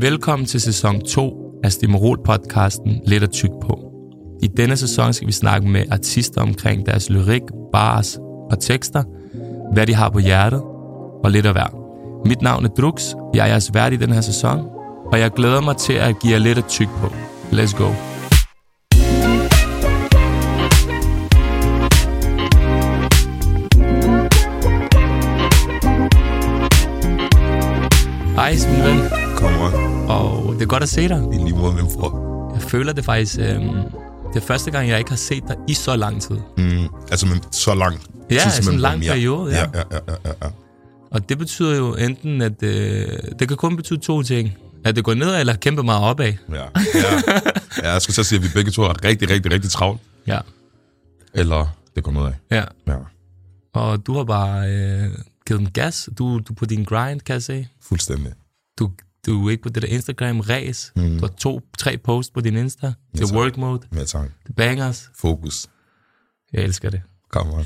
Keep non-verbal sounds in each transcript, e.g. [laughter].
Velkommen til sæson 2 af Stimorol-podcasten Lidt at tyk på. I denne sæson skal vi snakke med artister omkring deres lyrik, bars og tekster, hvad de har på hjertet og lidt af hver. Mit navn er Drux, jeg er jeres vært i den her sæson, og jeg glæder mig til at give jer lidt at tyk på. Let's go. Hej, min ven. Kommer Og det er godt at se dig. i lige måde, min bror. Jeg føler det faktisk... Øhm, det er første gang, jeg ikke har set dig i så lang tid. Mm, altså, men så langt. Ja, sådan en mellem lang periode, ja. Ja, ja, ja, ja, ja. Og det betyder jo enten, at... Øh, det kan kun betyde to ting. At det går nedad, eller kæmpe meget opad. Ja, ja. ja jeg skulle så sige, at vi begge to er rigtig, rigtig, rigtig travlt. Ja. Eller det går nedad. ja. Ja, Og du har bare øh, givet dem gas. Du, du på din grind, kan jeg se. fuldstændig. Du, du er ikke på det der Instagram-ræs. Mm. Du har to, tre posts på din Insta. Det er tak. work mode. Ja, tak. Det er bangers. Fokus. Jeg elsker det. Kom on.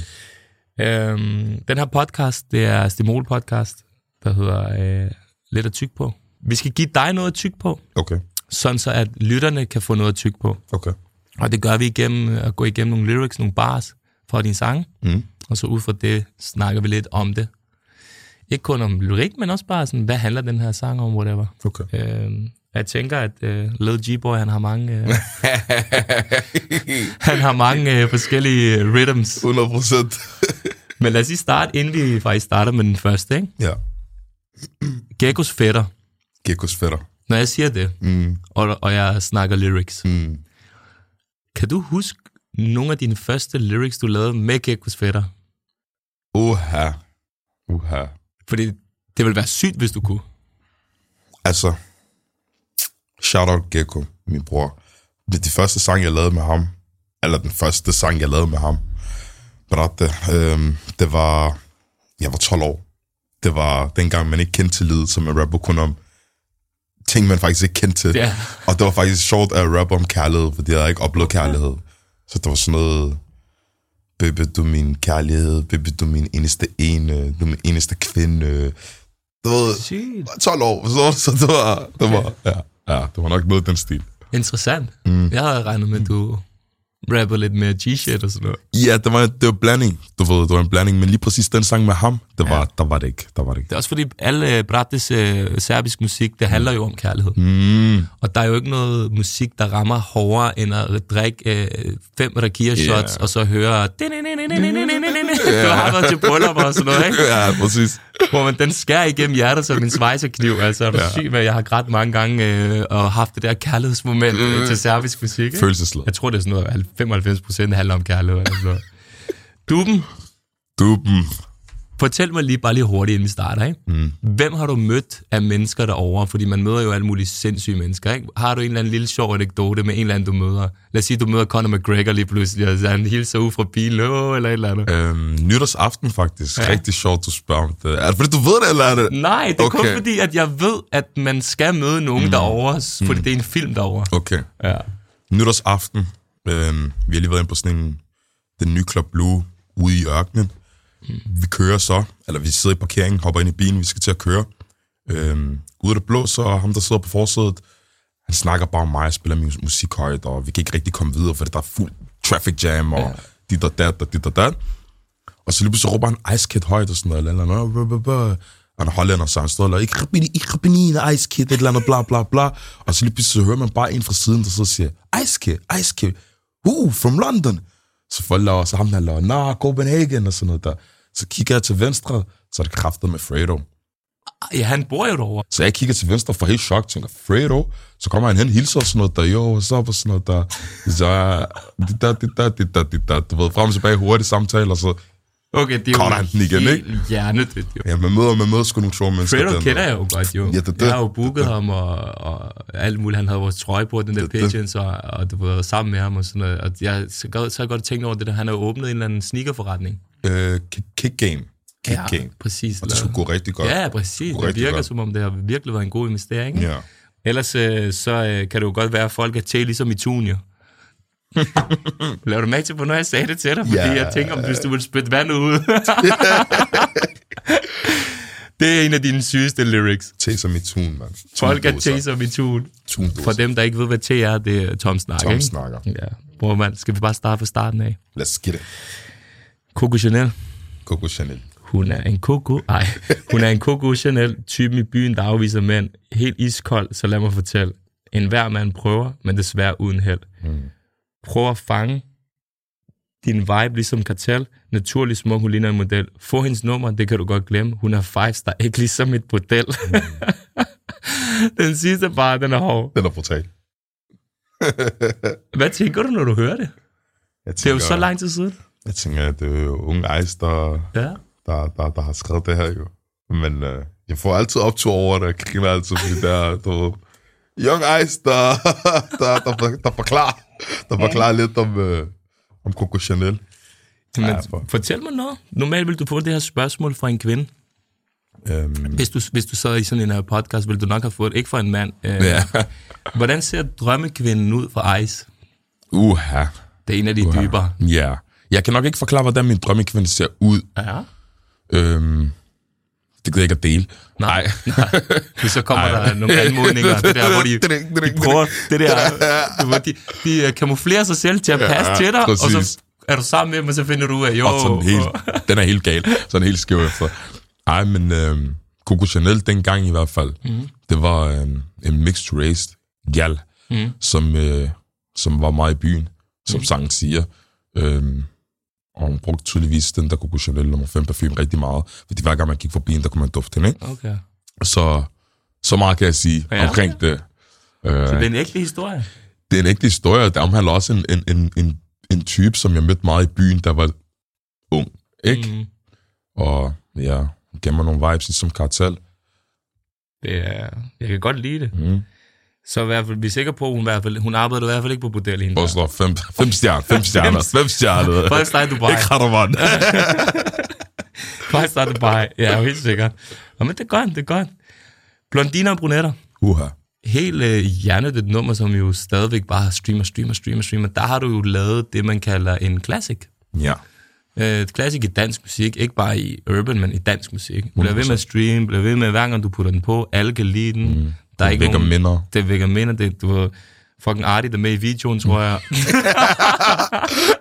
Øhm, den her podcast, det er Stimol podcast, der hedder øh, Lidt at tyk på. Vi skal give dig noget at tykke på, Okay, sådan så at lytterne kan få noget at tykke på. okay. Og det gør vi igennem at gå igennem nogle lyrics, nogle bars fra din sang, Mm. og så ud fra det snakker vi lidt om det. Ikke kun om lyrik, men også bare sådan, hvad handler den her sang om, whatever. Okay. Øhm, jeg tænker, at øh, Lil G-Boy, han har mange, øh, [laughs] han har mange øh, forskellige øh, rhythms. 100 procent. [laughs] Men lad os lige starte, inden vi faktisk starter med den første, ikke? ja. Geckos fætter. Geckos fætter. Når jeg siger det, Mm. og, og jeg snakker lyrics, Mm. kan du huske nogle af dine første lyrics, du lavede med Geckos fætter? Uha. Uha. Fordi det ville være sygt, hvis du kunne. Altså, shout out Gecko, min bror. Det er de første sang, jeg lavede med ham, eller den første sang, jeg lavede med ham, Bratte, øhm, det var, jeg var 12 år. Det var dengang, man ikke kendte til lyd, som en rapper kun om ting, man faktisk ikke kendte til. Ja. Og det var faktisk sjovt at rappe om kærlighed, fordi jeg havde ikke oplevet kærlighed. Så det var sådan noget, baby, du er min kærlighed, baby, du er min eneste ene, du er min eneste kvinde. Du ved, Sygt. 12 år, så, så det var, det var, ja, ja, det var nok noget den stil. Interessant. Mm. Jeg havde regnet med, at du rapper lidt mere G-shit og sådan noget. Ja, det var, det var blanding, du ved, det var en blanding, men lige præcis den sang med ham, det var, ja. der var det ikke, der var det ikke. Det er også fordi, alle Brattes øh, serbisk musik, det handler jo om kærlighed. Mm, Og der er jo ikke noget musik, der rammer hårdere, end at drikke øh, fem rakia-shots, Ja. og så høre... Du har været til bryllup og sådan noget, ikke? [laughs] ja, præcis. Hvor man, den skærer igennem hjertet som en svejserkniv. Altså, er du ja. syg med, jeg har grædt mange gange øh, og haft det der kærlighedsmoment øh, til serbisk musik, ikke? Følelseslad. Jeg tror, det er sådan noget, 95 procent handler om kærlighed. Altså. Duben, Duben. Fortæl mig lige bare lige hurtigt, inden vi starter. Ikke? Mm. Hvem har du mødt af mennesker derovre? Fordi man møder jo alle mulige sindssyge mennesker. Ikke? Har du en eller anden lille sjov anekdote med en eller anden, du møder? Lad os sige, du møder Conor McGregor lige pludselig, og så han hilser ud fra bilen, åh, eller et eller andet. Øhm, nytårsaften faktisk. Ja. Rigtig sjovt, du spørger om det. Er det fordi, du ved det, eller er det? Nej, det er okay. kun fordi, at jeg ved, at man skal møde nogen mm. derovre, fordi det er en film derovre. Okay. Ja. Nytårsaften. Øhm, vi har lige været inde på sådan en, den nye Club Blue ude i ørkenen. Mm. Vi kører så, eller vi sidder i parkeringen, hopper ind i bilen, vi skal til at køre. Øhm, ude af det blå, så ham, der sidder på forsædet, han snakker bare om mig og spiller min musik højt, og vi kan ikke rigtig komme videre, for der er fuld traffic jam, og ja. dit og dat, og dit og dat. Og så lige pludselig råber han Ice Kid højt og sådan noget, eller andet. Han er hollænder, så han står der, ikke rabini, ikke rabini, Ice Kid, et eller andet, bla bla bla. Og så lige pludselig så hører man bare en fra siden, der så siger, Ice Kid, Ice Kid, who, from London? Så folk laver, så ham der laver, nah, Copenhagen, og sådan noget der. Så kigger jeg til venstre, så er det kraftet med Fredo. ja, han bor jo derovre. Så jeg kigger til venstre for helt chok, tænker, Fredo? Så kommer han hen, hilser og sådan noget der, jo, what's up, og sådan noget der. Så jeg, det der, det der, det der, det der, du ved, frem og tilbage, hurtigt samtale, og så, Okay, det er jo han den igen, helt hjernedødt, jo. ja, man møder, man møder sgu nogle sjove mennesker. Fredo kender der. jeg jo godt, jo. Ja, det det. Jeg har jo booket ham og, og alt muligt. Han havde vores trøje på, den der Det det. og, og du var sammen med ham og sådan noget. Og jeg så godt, så godt tænkt over det der. Han har åbnet en eller anden sneakerforretning. Øh, kick, game. Kick ja, game. præcis. Og det skulle gå rigtig godt. Ja, præcis. Det rigtig virker godt. som om, det har virkelig været en god investering. ikke? Ja. Ellers øh, så øh, kan det jo godt være, at folk er til ligesom i tun, [laughs] Laver du mærke til, hvornår jeg sagde det til dig? Fordi Ja. jeg tænker, om hvis du vil spytte vand ud. [laughs] Det er en af dine sygeste lyrics. Te som i tun, mand. Folk er te som i tun. For dem, der ikke ved, hvad te er, det er Tom Snak, Tom snakker. Ja. Bror, man, skal vi bare starte fra starten af? Let's get it. Coco Chanel. Coco Chanel. Hun er en Coco, ej, hun er en Coco Chanel, typen i byen, der afviser mænd. Helt iskold, så lad mig fortælle. En hver mand prøver, men desværre uden held. Mm. Prøv at fange din vibe ligesom kartel. Naturlig smuk, hun ligner en model. Få hendes nummer, det kan du godt glemme. Hun er five star, ikke ligesom et bordel. Mm. [laughs] den sidste bare, den er hård. Den er brutal. Hvad tænker du, når du hører det? Jeg Det er jo tænker- så lang tid siden. Jeg tænker, at det er jo unge Ice, der, Ja. der, der, der har skrevet det her jo. Men øh, jeg får altid optur over det, jeg griner altid, fordi der, du Young Ice, der, der, der, der, der forklarer, [laughs] der forklarer lidt om, øh, om Coco Chanel. Men Ja, for- fortæl mig noget. Normalt vil du få det her spørgsmål fra en kvinde. Øhm, Hvis du, hvis du sad i sådan en her podcast, ville du nok have fået det. Ikke fra en mand. Øh, ja. [laughs] Hvordan ser drømmekvinden ud fra Ice? Uha. Det er en af de Uha. dybere. Ja. Jeg kan nok ikke forklare, hvordan min drømmekvinde ser ud. Ja. Øhm, det gider jeg ikke at dele. Nej. Nej. [laughs] Så kommer Ej. der nogle anmodninger. Det der, hvor de, [laughs] de prøver det der, [laughs] hvor de, de øh, kamuflerer sig selv til at passe Ja, til dig, og præcis. så er du sammen med dem, og så finder du ud af, jo, Og sådan helt, den er helt gal. Sådan helt skæv efter. Ej, men øhm, Coco Chanel dengang i hvert fald, mm. det var øhm, en mixed race gal, mm. som, øh, som var meget i byen, som mm. sangen siger. Øhm, og hun brugte tydeligvis den der Coco Chanel nummer 5 parfume rigtig meget, fordi hver gang man gik forbi hende, der kunne man dufte hende, ikke? Okay. Så, så meget kan jeg sige Ja. omkring det. Øh, Så det er en ægte historie. det er en ægte historie, der omhandler også en, en, en, en, en type, som jeg mødte meget i byen, der var ung, ikke? Mm. Og ja, hun gav mig nogle vibes som kartel. Det er, jeg kan godt lide det. Mm. Så i hvert fald, vi er sikre på, at hun, i hvert fald, hun arbejder i hvert fald ikke på bordel hende. Så der fem, [laughs] fem stjerner, fem stjerner, fem stjerner. Five star Dubai. Ikke Radovand. Five star Dubai. Ja, helt sikkert. Nå, men det er godt, det er godt. Blondiner og brunetter. Uha. Helt øh, hjernedødt nummer, som jo stadigvæk bare streamer, streamer, streamer, streamer. Der har du jo lavet det, man kalder en classic. Ja. Øh, et classic i dansk musik, ikke bare i urban, men i dansk musik. Bliver ved med at streame, bliver ved med, hver gang du putter den på, alle kan lide den. Mm. Der er Det ikke vækker nogen, minder. Det vækker minder. Det, du var fucking Artie, der er med i videoen, tror jeg. [laughs]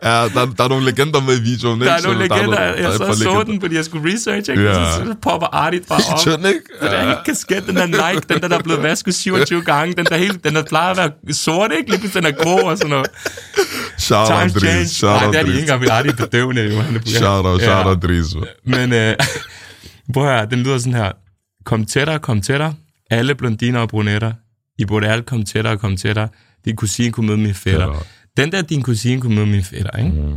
Ja, der, der er nogle legender med i videoen, ikke? Der er nogle Så legender. der Jeg er så, par så legender. den, fordi jeg skulle research, ikke? Ja. Så, så popper Artie bare op. Featuren, ikke? Den der kasket, den der Nike, den der, der er blevet vasket 27 gange, den der, helt, den der plejer at være sort, ikke? Lige pludselig den er grå og sådan noget. Shout out, Dries. change. Shout Nej, det er de ikke engang, vil Artie bedøvende, Shout out, shout out, Dries. Men øh, [laughs] prøv at høre, den lyder sådan her. Kom tættere, kom tættere. Alle blondiner og brunetter. I burde alle komme tættere og komme tættere. Din kusine kunne møde min fætter. Ja. Den der, din kusine kunne møde min fætter, ikke? Mm.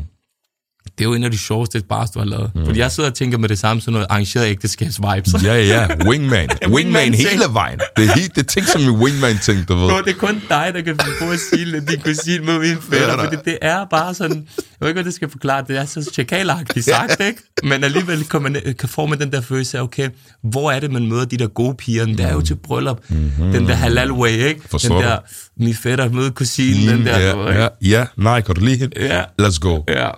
Det er jo en af de sjoveste bars, du har lavet. Mm. Fordi jeg sidder og tænker med det samme, sådan noget arrangeret ægteskabs-vibes. Ja, ja, [laughs] wingman. Wingman ting. hele vejen. Det er, helt, det ting som en wingman-ting, du ved. Bro, det er kun dig, der kan på at sige, at din kusine med min fætter, Ja, fordi det er bare sådan, jeg ved ikke, hvad det skal forklare, det er så chakalagtigt sagt, ikke? Men alligevel kan, man, kan få man den der følelse af, okay, hvor er det, man møder de der gode piger? Det er jo til bryllup. Mm-hmm. Den der halal way, ikke? Forstår den der, min fætter møder kusinen, den der, ja, ja, ja, nej, kan du lide hende? Ja. Let's go. ja.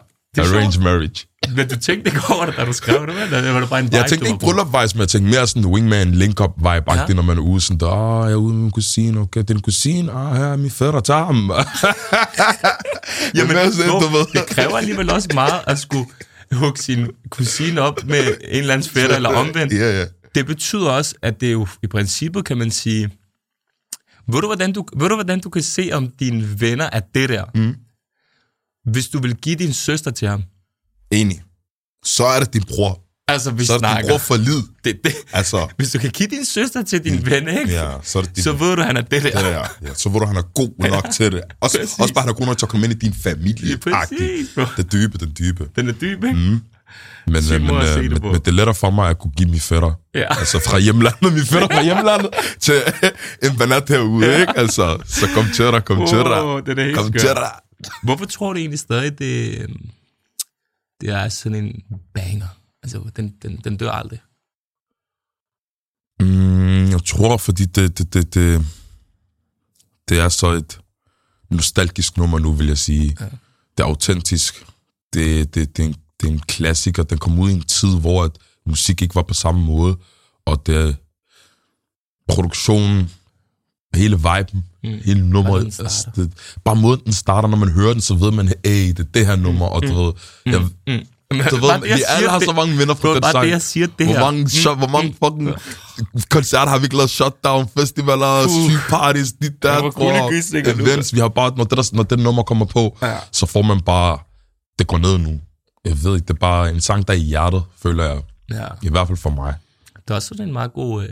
Det er Arrange sjovt. marriage. Men du tænkte ikke over det, da du skrev det? Eller var det bare en vibe, Jeg tænkte ikke bryllup-vibes, men jeg tænkte mere sådan wingman link-up vibe Ja. når man er ude sådan åh, jeg er ude med min kusine, okay, din kusine, ah, her er min fætter, tag ham. [laughs] Jamen, mere sådan, du ved. det kræver alligevel også meget at skulle hugge sin kusine op med en eller anden fætter, eller omvendt. ja, ja. Det betyder også, at det jo i princippet kan man sige, ved du, hvordan du, ved du, hvordan du kan se, om dine venner er det der? Mm. Hvis du vil give din søster til ham. Enig. Så er det din bror. Altså, vi Så er det din snakker. bror for lid. Det, det, Altså, [laughs] hvis du kan give din søster til din ven, ikke? ja, så er det din så ved du, han er det der. der. Ja, så ved du, han er god nok til det. Også, Præcis. også bare, han er god nok til at komme ind i din familie. Ja, præcis. Det dybe, den dybe. Den er dyb, ikke? Mm. Men, øh, men, øh, men, men det er lettere for mig at kunne give min fætter. Ja. Altså fra hjemlandet, min fætter fra hjemlandet, til [laughs] en banat herude, Ja. ikke? Altså, så kom til dig, kom til dig. Kom skørt. til dig. Hvorfor tror du egentlig stadig, det, øhm, det er sådan en banger? Altså, den, den, den dør aldrig. Mm, jeg tror, fordi det, det, det, det, det er så et nostalgisk nummer nu, vil jeg sige. Ja. Det er autentisk. Det, det, det, er en, det er en klassiker. Den kom ud i en tid, hvor at musik ikke var på samme måde. og det produktionen, hele viben, mm. hele nummeret. Altså, det, bare måden den starter, når man hører den, så ved man, hey, det er det her nummer, og du ved, jeg, Mm. du ved, det, vi alle har det- så mange minder fra den sang. det, jeg siger, det hvor her. mange, shot, hvor mange fucking koncerter har vi ikke lavet? Shutdown, festivaler, syge parties, dit der, nu, events. Vi har bare, når det, der, når det nummer kommer på, Ja. så får man bare, det går ned nu. Jeg ved ikke, det er bare en sang, der er i hjertet, føler jeg. Ja. I hvert fald for mig. Det er også sådan en meget god øh,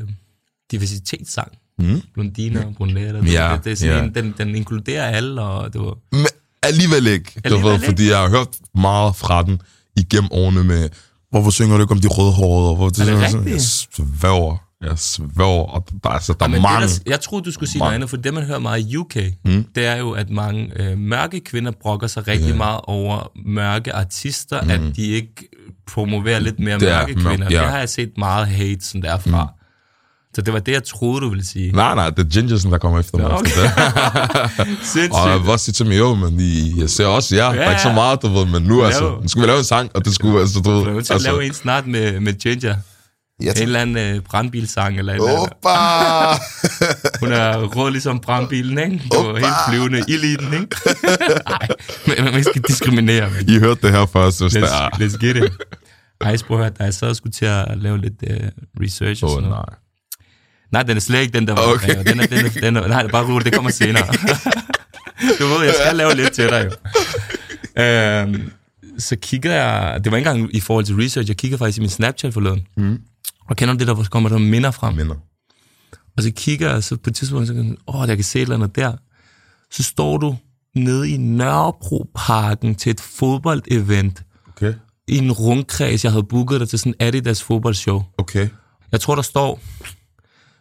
diversitetssang. Mm. Blondiner brunetter. Ja, det, det er sådan ja. en, den, den inkluderer alle, og det var... Men alligevel ikke, du Alligevel ved, ikke? fordi jeg har hørt meget fra den igennem årene med, hvorfor synger du ikke om de rødhårede? Og hvor, det, Er det sådan-? Jeg sværger, jeg sværger, og der, altså, der er Men mange. det, der, jeg troede, du skulle sige Mange. noget andet, for det, man hører meget i UK, mm. det er jo, at mange øh, mørke kvinder brokker sig rigtig Ja. meget over mørke artister, mm. at de ikke promoverer lidt mere Det er mørke mørk- kvinder. ja. Det har jeg set meget hate sådan derfra. Mm. Så det var det, jeg troede, du ville sige. Nej, nej, det er Gingersen, der kommer efter mig. Efter det. [laughs] Sindssygt. Og jeg vil også sige til mig, jo, men I, jeg ser også jer. Ja, der er ikke så ja. meget, du ved, men nu, altså, nu skal vi lave en sang, og det skulle, altså, du ved, at altså, lave en snart med, med Ginger. Ja, En eller anden øh, brandbilsang, eller et eller andet. Opa! [laughs] Hun er rød ligesom brandbilen, ikke? Det var helt flyvende ild i den, ikke? [laughs] Nej, men man skal diskriminere. Men. I hørte det her først, hvis der er. Let's, let's get it. Ej, prøv at høre, da jeg så skulle til at lave lidt uh, research og Åh, sådan noget. nej. Nej, den er slet ikke den, der var Okay. okay. den er, den er, den er, Nej, bare roligt, det kommer senere. [laughs] du ved, jeg skal lave lidt til dig jo. Øhm, så kigger jeg, det var ikke engang i forhold til research, jeg kigger faktisk i min Snapchat forleden. Mm. Og kender du det der, kommer der minder frem? Minder. Og så kigger jeg, så på et tidspunkt, så kan jeg, åh, jeg kan se et eller andet der. Så står du nede i Nørrebroparken til et fodboldevent Okay. i en rundkreds. Jeg havde booket dig til sådan en Adidas fodboldshow. Okay. Jeg tror, der står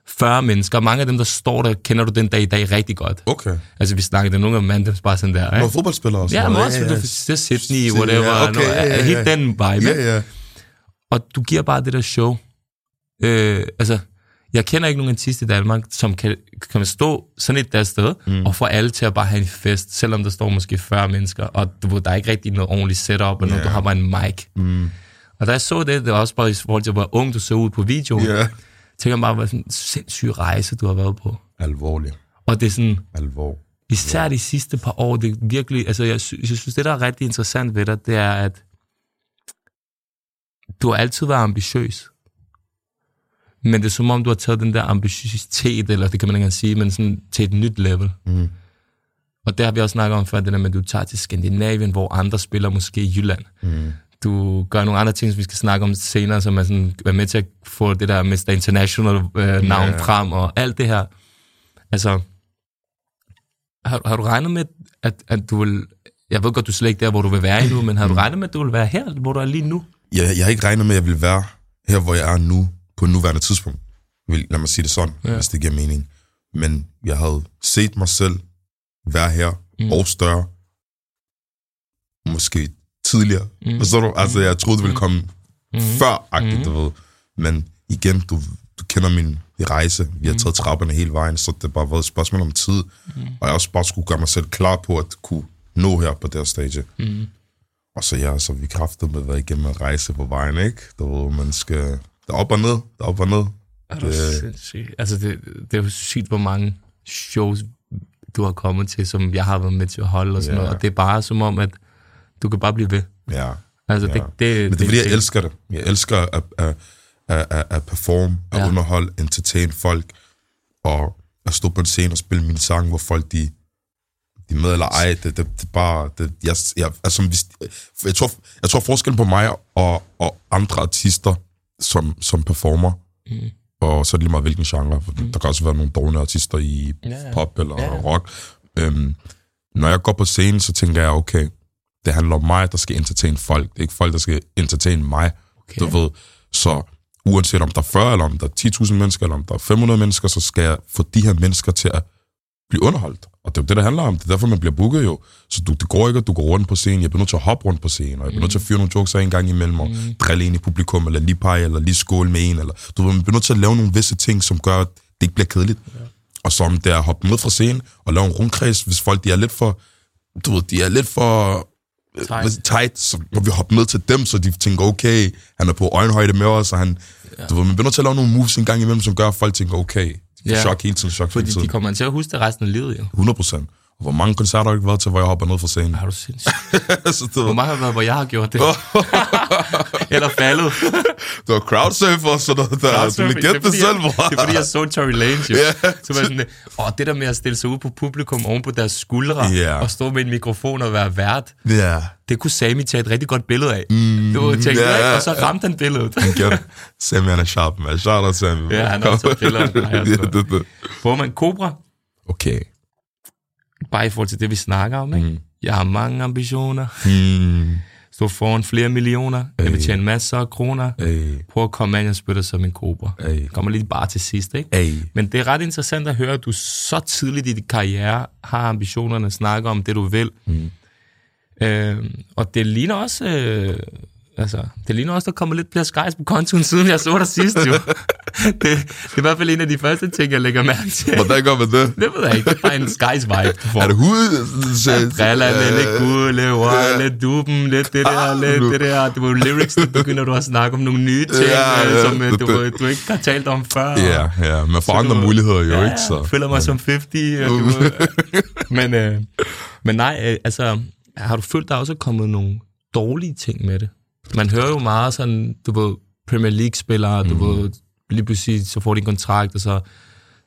40 mennesker. Mange af dem, der står der, kender du den dag i dag rigtig godt. Okay. Altså, vi snakkede, nogle af mandem bare sådan der. Nå, Ikke? fodboldspillere også. Ja, men Nå, også, ja, ja. det er Sydney, Ja, whatever. okay, ja, ja, ja. Helt den vibe. Ja, ja. Og du giver bare det der show. Øh, altså, jeg kender ikke nogen artist i Danmark, som kan, kan stå sådan et der sted, mm. og få alle til at bare have en fest, selvom der står måske 40 mennesker, og du der er ikke rigtig noget ordentligt setup, og yeah. du har bare en mic. Mm. Og da jeg så det, det var også bare i forhold til, hvor ung du så ud på videoen, Ja. Tænker bare, hvad sådan en sindssyg rejse, du har været på. Alvorlig. Og det er sådan, Alvor. især de sidste par år, det er virkelig, altså jeg, sy- jeg synes, det der er rigtig interessant ved dig, det er, at du har altid været ambitiøs. Men det er som om, du har taget den der ambitiøsitet, eller det kan man ikke engang sige, men sådan til et nyt level. Mm. Og det har vi også snakket om før, det der med, at du tager til Skandinavien, hvor andre spiller måske i Jylland. Mm. Du gør nogle andre ting, som vi skal snakke om senere, som er sådan, være med til at få det der Mr. International øh, navn Ja. frem, og alt det her. Altså, har, har du regnet med, at, at du vil... Jeg ved godt, du er slet ikke der, hvor du vil være endnu, men har du regnet med, at du vil være her, hvor du er lige nu? Jeg, jeg har ikke regnet med, at jeg vil være her, hvor jeg er nu, på nuværende tidspunkt. Lad mig sige det sådan, ja. hvis det giver mening. Men jeg havde set mig selv være her, mm. og større, måske tidligere. Mm. Mm. Forstår du? Altså, jeg troede, det ville komme Mm. mm. før-agtigt, mm. du ved. Men igen, du, du kender min rejse. Vi har Mm. taget trapperne hele vejen, så det har bare været et spørgsmål om tid. Mm. Og jeg også bare skulle gøre mig selv klar på at kunne nå her på det her stage. Mm. Og så ja, så vi kræfter med at være igennem en rejse på vejen, ikke? Du man skal... Der er op og ned, der er op og ned. Er du Det- sindssygt? Altså, det, det er jo sygt, hvor mange shows, du har kommet til, som jeg har været med til at holde og sådan Ja. noget. Og det er bare som om, at du kan bare blive ved. Ja. Altså, Ja. det, det, Men det er fordi, jeg elsker det. Jeg elsker at, at, at, at, at performe, at Ja. underholde, entertain folk, og at stå på en scene og spille mine sange, hvor folk de, de med eller ej. Det, det, det bare... Det, jeg, jeg, altså, hvis, jeg, tror, jeg tror forskellen på mig og, og andre artister, som, som performer, Mm. og så er det lige meget hvilken genre, for mm. der kan også være nogle dårlige artister i Ja, ja. pop eller Ja, ja. rock. Øhm, når jeg går på scenen, så tænker jeg, okay, det handler om mig, der skal entertain folk. Det er ikke folk, der skal entertain mig. Okay. Du ved, så uanset om der er 40, eller om der er 10.000 mennesker, eller om der er 500 mennesker, så skal jeg få de her mennesker til at blive underholdt. Og det er jo det, der handler om. Det er derfor, man bliver booket jo. Så du, det går ikke, at du går rundt på scenen. Jeg bliver nødt til at hoppe rundt på scenen, og jeg bliver nødt til at fyre nogle jokes af en gang imellem, og drille en i publikum, eller lige pege, eller lige skåle med en. Eller, du ved, man bliver nødt til at lave nogle visse ting, som gør, at det ikke bliver kedeligt. Ja. Og som det er at hoppe ned fra scenen, og lave en rundkreds, hvis folk de er lidt for, du ved, de er lidt for Tight. tight, så når vi hopper med til dem, så de tænker, okay, han er på øjenhøjde med os, og han, ja. du ved, man bliver nødt til at lave nogle moves en gang imellem, som gør, at folk tænker, okay, de får Ja. chok hele tiden, chok hele Fordi de tiden. kommer til at huske det resten af livet, jo. 100 procent. Og hvor mange koncerter har du ikke været til, hvor jeg hopper ned fra scenen? Har du sindssygt. [laughs] så du, Hvor mange har været, hvor jeg har gjort det? [laughs] Eller faldet. [laughs] du er crowdsurfer, så du, der, du Crowdsurfing, vil gætte det fordi, selv, bror. det er fordi, jeg så Tory Lanez jo. Ja. Så var sådan, åh, det der med at stille sig ud på publikum oven på deres skuldre, Ja. og stå med en mikrofon og være vært, Ja. det kunne Sami tage et rigtig godt billede af. Mm, det var tænkt, ja, og så ramte han billedet. Get it. Sammy, han er sharp, man. Shout out Sammy. Ja, han er også killer, han er ja, altså. det, det. Man Cobra, Okay. bare i forhold til det, vi snakker om, ikke? Mm. Jeg har mange ambitioner. Hmm. Stå foran flere millioner. Jeg vil tjene masser af kroner. Hey. Prøv at komme an, jeg spytter som en kobra. Kommer lige bare til sidst, ikke? Hey. Men det er ret interessant at høre, at du så tidligt i din karriere har ambitionerne, snakker om det, du vil. Mm. Øh, og det ligner også... Øh, altså, det ligner også, der kommer lidt flere skies på kontoen, siden jeg så dig sidst, jo. [laughs] det, det er i hvert fald en af de første ting, jeg lægger mærke til. Hvordan gør man det? Det ved jeg ikke. Det er bare en skies vibe, du får. Er det hud? Brillerne, lidt gule, wow, lidt duben, lidt det der, Ah, lidt det der. Du var lyrics, nu begynder du at snakke om nogle nye ting, Ja, øh, ja, som øh, det- du, du ikke har talt om før. Ja, ja. Man får andre muligheder jo, ja, ikke? Så. Jeg føler mig som 50. Og du, [laughs] men, øh, men nej, øh, altså, har du følt, der også er kommet nogle dårlige ting med det? Man hører jo meget sådan, du ved, Premier League-spillere, du Mhm. ved, lige pludselig så får de en kontrakt, og så,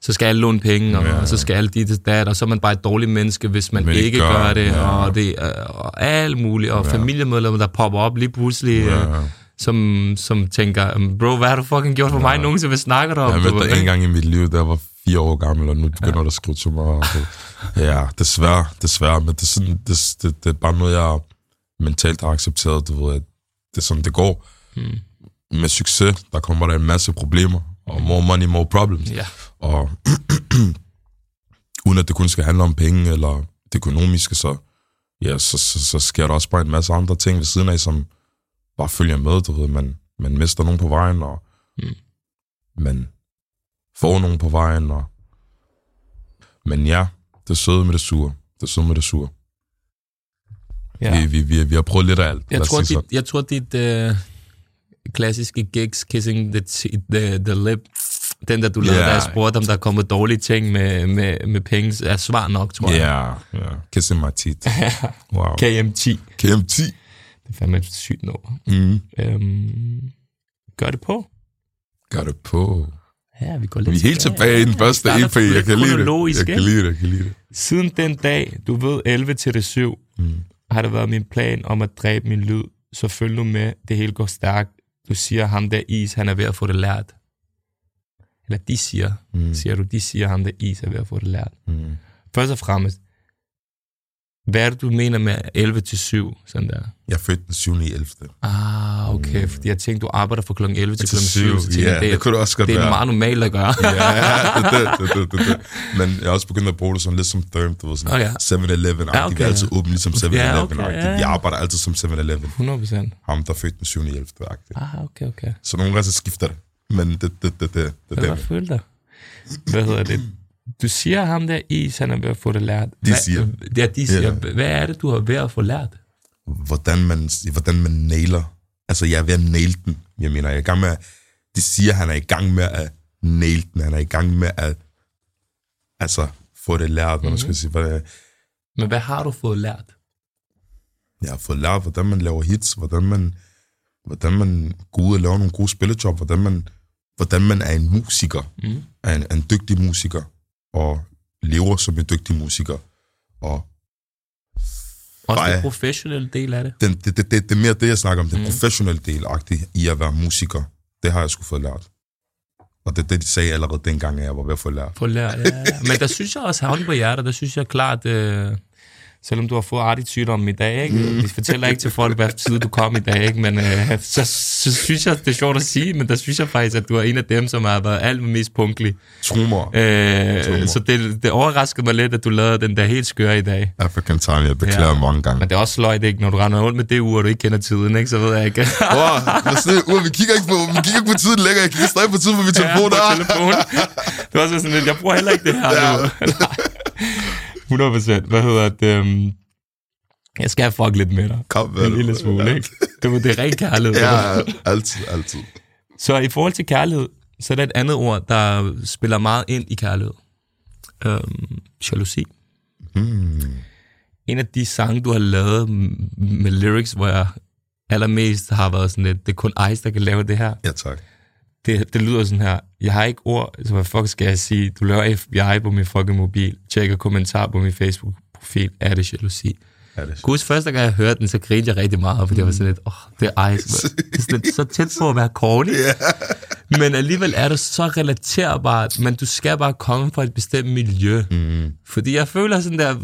så skal alle låne penge, og, Ja. og så skal alle dit og dat, og så er man bare et dårligt menneske, hvis man Men ikke ikke gør, gør, det, ja. og, det og alt muligt, og Ja. familiemedlemmer, der popper op lige pludselig, Ja. øh, som, som tænker, "Øhm, bro, hvad har du fucking gjort for mig nogensinde, hvad snakker du om? Jeg mødte dig en gang i mit liv, jeg var fire år gammel, og nu begynder ja. der at skrive til mig. og det- Ja, desværre, desværre, men det er, sådan, det, det, det er bare noget, jeg mentalt har accepteret, du ved, at det er sådan, det går. Mm. Med succes, der kommer der en masse problemer, og more money, more problems. Ja. Og [clears throat] uden at det kun skal handle om penge eller det økonomiske, så, ja, så, så, så sker der også bare en masse andre ting ved siden af, som bare følger med, du ved, man, man mister nogen på vejen, og Mm. man får nogen på vejen, og men ja, det søde med det sure. Det søde med det sure. Ja. Vi, vi, vi, vi har prøvet lidt af alt. Jeg tror, dit, jeg tror, dit øh, klassiske gigs, kissing the, the, the lip, den der du lavede, Ja. da jeg spurgte, om der er kommet dårlige ting med, med, med penge, er svar nok, tror sådan. jeg. Ja, ja. Kissing my teeth. [laughs] Wow. KM10. KM10. Det er fandme et sygt nummer. Mm. Øhm, gør det på. Gør det på. Ja, vi går lidt Vi er helt tilbage i den første EP. Jeg lidt kan lide det. Jeg kan lide det. Jeg kan lide det. Siden den dag, du ved 11 til det 7, Mm. Har det været min plan om at dræbe min lyd. Så følg nu med, det hele går stærkt. Du siger, ham der is, han er ved at få det lært. Eller de siger, Mm. siger du, de siger, ham der is er ved at få det lært. Mm. Først og fremmest, hvad er det, du mener med 11 til 7, sådan der? Jeg er født den 7. i 11. Ah, okay, Mm. fordi jeg tænkte, du arbejder fra kl. 11 til kl. Til 7. Så tænkte, Ja, jeg, det det, kunne det også godt det er være. meget normalt at gøre. Ja, [laughs] det, det, det, det, det, det, det. Men jeg har også begyndt at bruge det sådan lidt som term, du ved, sådan Okay. 7-Eleven. Ja, Ja, okay. Vi er altid åbent ligesom 7-Eleven. Ja, okay, ja, ja. Jeg arbejder altid som 7-Eleven. 100 procent. Ham, der er født den 7. i 11. Ah, okay, okay. Så nogle gange så skifter det. Men det, det, det, det, det, det, Jeg kan det. godt føle dig. Hvad hedder det? Du siger ham der is, han er ved at få det lært. De Hvad, siger. Ja, de siger. Ja. Hvad er det, du har ved at få lært? hvordan man, hvordan man nailer. Altså, jeg er ved at nail den. Jeg mener, jeg er i gang med at, de siger, han er i gang med at nail den. Han er i gang med at, altså, få det lært, hvad man skal sige. Hvad, Men hvad har du fået lært? jeg har fået lært, hvordan man laver hits, hvordan man, hvordan man går ud og laver nogle gode spillejob, hvordan man, hvordan man er en musiker, Mm. er en, er en dygtig musiker, og lever som en dygtig musiker. Og Også den professionelle del af det. den, det, det, det, det er mere det, jeg snakker om, den Mm. professionelle del i at være musiker. Det har jeg sgu fået lært. Og det det, de sagde allerede dengang, at jeg var ved at få lært. Få lært, ja. Men der synes jeg også, hånden på hjertet, der synes jeg klart, øh, selvom du har fået artigt sygdom i dag, ikke? Mm. vi fortæller ikke til folk, hvad tid du kom i dag, ikke? men øh, så, så synes jeg, det er sjovt at sige, men der synes jeg faktisk, at du er en af dem, som har været alt mest punktlig. Trummer. Øh, Trummer. så det, det overraskede mig lidt, at du lavede den der helt skøre i dag. African Time, jeg beklager Ja. mange gange. Men det er også sløjt, ikke? Når du render rundt med det ur, og du ikke kender tiden, ikke? Så ved jeg ikke. Wow, se, uh, vi kigger ikke på, vi kigger ikke på tiden længere. Jeg kigger stadig på tiden på min telefon. Ja, på telefon. Det var også sådan lidt, jeg bruger heller ikke det her Ja. [laughs] Nej. 100 procent. Hvad hedder det? Um, Jeg skal fuck lidt med dig. Kom med En lille smule, ikke? Det, var- det er ren kærlighed. Ja, altid, altid. Så i forhold til kærlighed, så er der et andet ord, der spiller meget ind i kærlighed. Øhm, jalousi. Hmm. En af de sange, du har lavet med lyrics, hvor jeg allermest har været sådan lidt, det er kun Ice, der kan lave det her. Ja, tak. Det, det lyder sådan her, jeg har ikke ord, så hvad fuck skal jeg sige? Du laver FBI på min fucking mobil, tjekker kommentar på min Facebook-profil, er det jalousi? Ja, det er Gud, første gang jeg hørte den, så grinede jeg rigtig meget, fordi jeg var sådan lidt, åh, oh, det er Ice. Det er sådan lidt, så tæt på at være corny. Men alligevel er det så relaterbart, men du skal bare komme fra et bestemt miljø. Mm. Fordi jeg føler sådan der,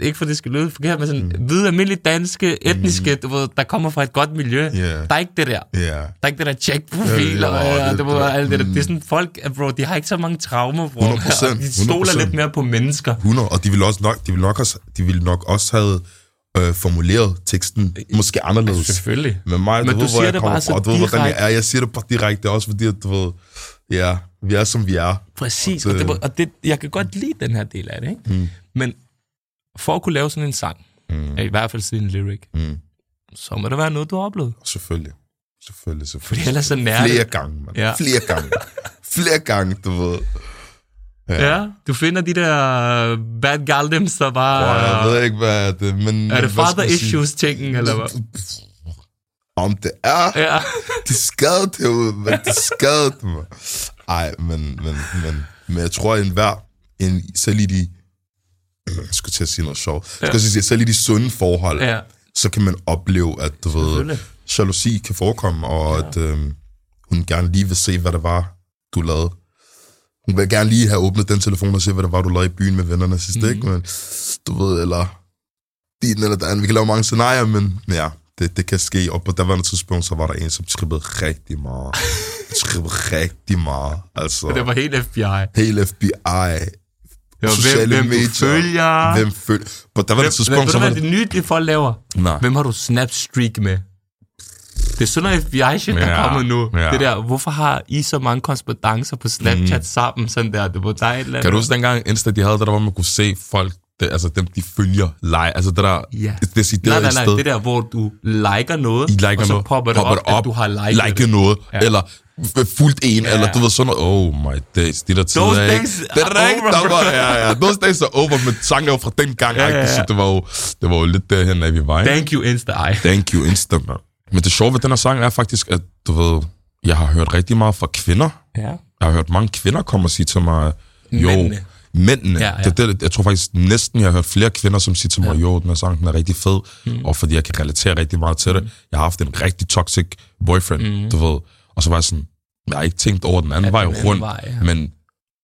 ikke for det skal lyde forkert, men sådan mm. hvide, almindelige danske, etniske, du ved, der kommer fra et godt miljø. Ja. Der er ikke det der. Ja. Der er ikke det der check-profiler, Ja, ja, ja, det- det, det, alt det, der. mm. det er sådan folk, bro, de har ikke så mange traumer, bro. 100%, og [laughs] de stoler 100%. lidt mere på mennesker. 100, og de vil også nok, de vil nok også, de vil nok også have øh, formuleret teksten måske anderledes. Selvfølgelig. Men mig, Men du, du ved, hvor siger jeg kommer fra, du ved, hvordan jeg er. Jeg siger det bare direkte også, fordi, du ved, ja, vi er, som vi er. Præcis, og, det, og det, jeg kan godt lide den her del af det, ikke? Mm. Men for at kunne lave sådan en sang, mm. i hvert fald sådan en lyric, Mm. så må det være noget, du har oplevet. Selvfølgelig. Selvfølgelig, selvfølgelig. Fordi ellers så nærer Flere det. gange, man. Ja. Flere gange. Flere gange, du ved. Ja. du finder de der bad galdems, der bare... Og jeg ved ikke, hvad det men... er det father skal man sige? issues tingen, eller hvad? Om det er, Ja. de skadede herude, men de skadede mig. Ej, men, men, men, men jeg tror, at enhver, en, selv i de, jeg [clears throat] skulle til at sige noget sjovt, jeg skal sige, selv i de sunde forhold, ja. så kan man opleve, at du ved, jalousi kan forekomme, og ja. at øhm, hun gerne lige vil se, hvad det var, du lavede. Hun vil gerne lige have åbnet den telefon og se, hvad det var, du lavede i byen med vennerne sidst, mm. ikke? Men du ved, eller din eller den. Vi kan lave mange scenarier, men ja, det, det kan ske. Og på daværende tidspunkt, så var der en, som trippede rigtig meget. [laughs] trippede rigtig meget. Altså, Det var helt FBI. hele FBI, Det var, hvem, sociale hvem medier. følger. Hvem følger? På daværende Hvem, hvem, tidspunkt, ved så var det... det nye, de folk laver? Nej. Hvem har du Snapstreak med? Det er sådan noget FBI-shit, der Ja, er kommet nu. ja. Det der, hvorfor har I så mange korrespondencer på Snapchat mm. sammen? Sådan der, det var der et eller. Kan du huske dengang Insta, de havde det der, hvor man kunne se folk, det, altså dem, de følger live, altså det der Ja. decideret Nej, nej, nej, sted. det der, hvor du liker noget, I liker og så noget, popper det op, at du har liket like det. noget, Ja. eller fuldt en, ja. eller du ved sådan noget, oh my days, de der tider, Those ikke? days Det er rigtigt, over, der var, ja, ja, those days are over, men sangen er jo fra den gang, ja, ja. så det var jo, det var jo lidt derhen, at vi var, ikke? Thank you, Insta-Eye. Thank you, Insta, man. Men det sjove ved den her sang er faktisk, at du ved, jeg har hørt rigtig meget fra kvinder. Ja. Jeg har hørt mange kvinder komme og sige til mig, jo, Mændene. Mændene. Ja, ja. Det, det, jeg tror faktisk næsten, jeg har hørt flere kvinder, som siger til mig, jo, den her sang den er rigtig fed, mm. og fordi jeg kan relatere rigtig meget til det. Jeg har haft en rigtig toxic boyfriend, mm. du ved. Og så var jeg sådan, jeg har ikke tænkt over den anden Ja, vej den rundt, vej, ja. men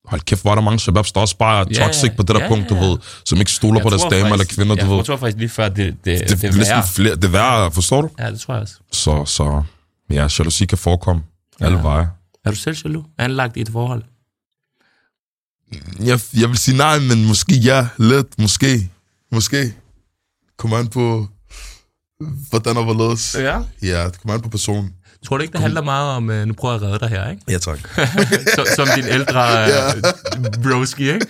hold kæft, hvor er der mange shababs, der også bare er Ja, toxic på det der ja, punkt, du ja. ved, som ikke stoler på deres damer eller faktisk- kvinder, du jeg ved. tror faktisk lige før, det, det, det, Det, det værre. flere, det værre, forstår du? Ja, det tror jeg også. Så, så ja, jalousi kan forekomme alle Ja. veje. Er du selv jaloux? Anlagt i et forhold? Jeg, jeg vil sige nej, men måske ja, lidt, måske, måske. Kommer an på, hvordan og hvorledes. Ja. Ja, det kommer an på personen. Tror du ikke, det handler meget om, øh, nu prøver jeg at redde dig her, ikke? Ja, tak. [laughs] som, som din ældre [laughs] Ja. øh, broski, ikke?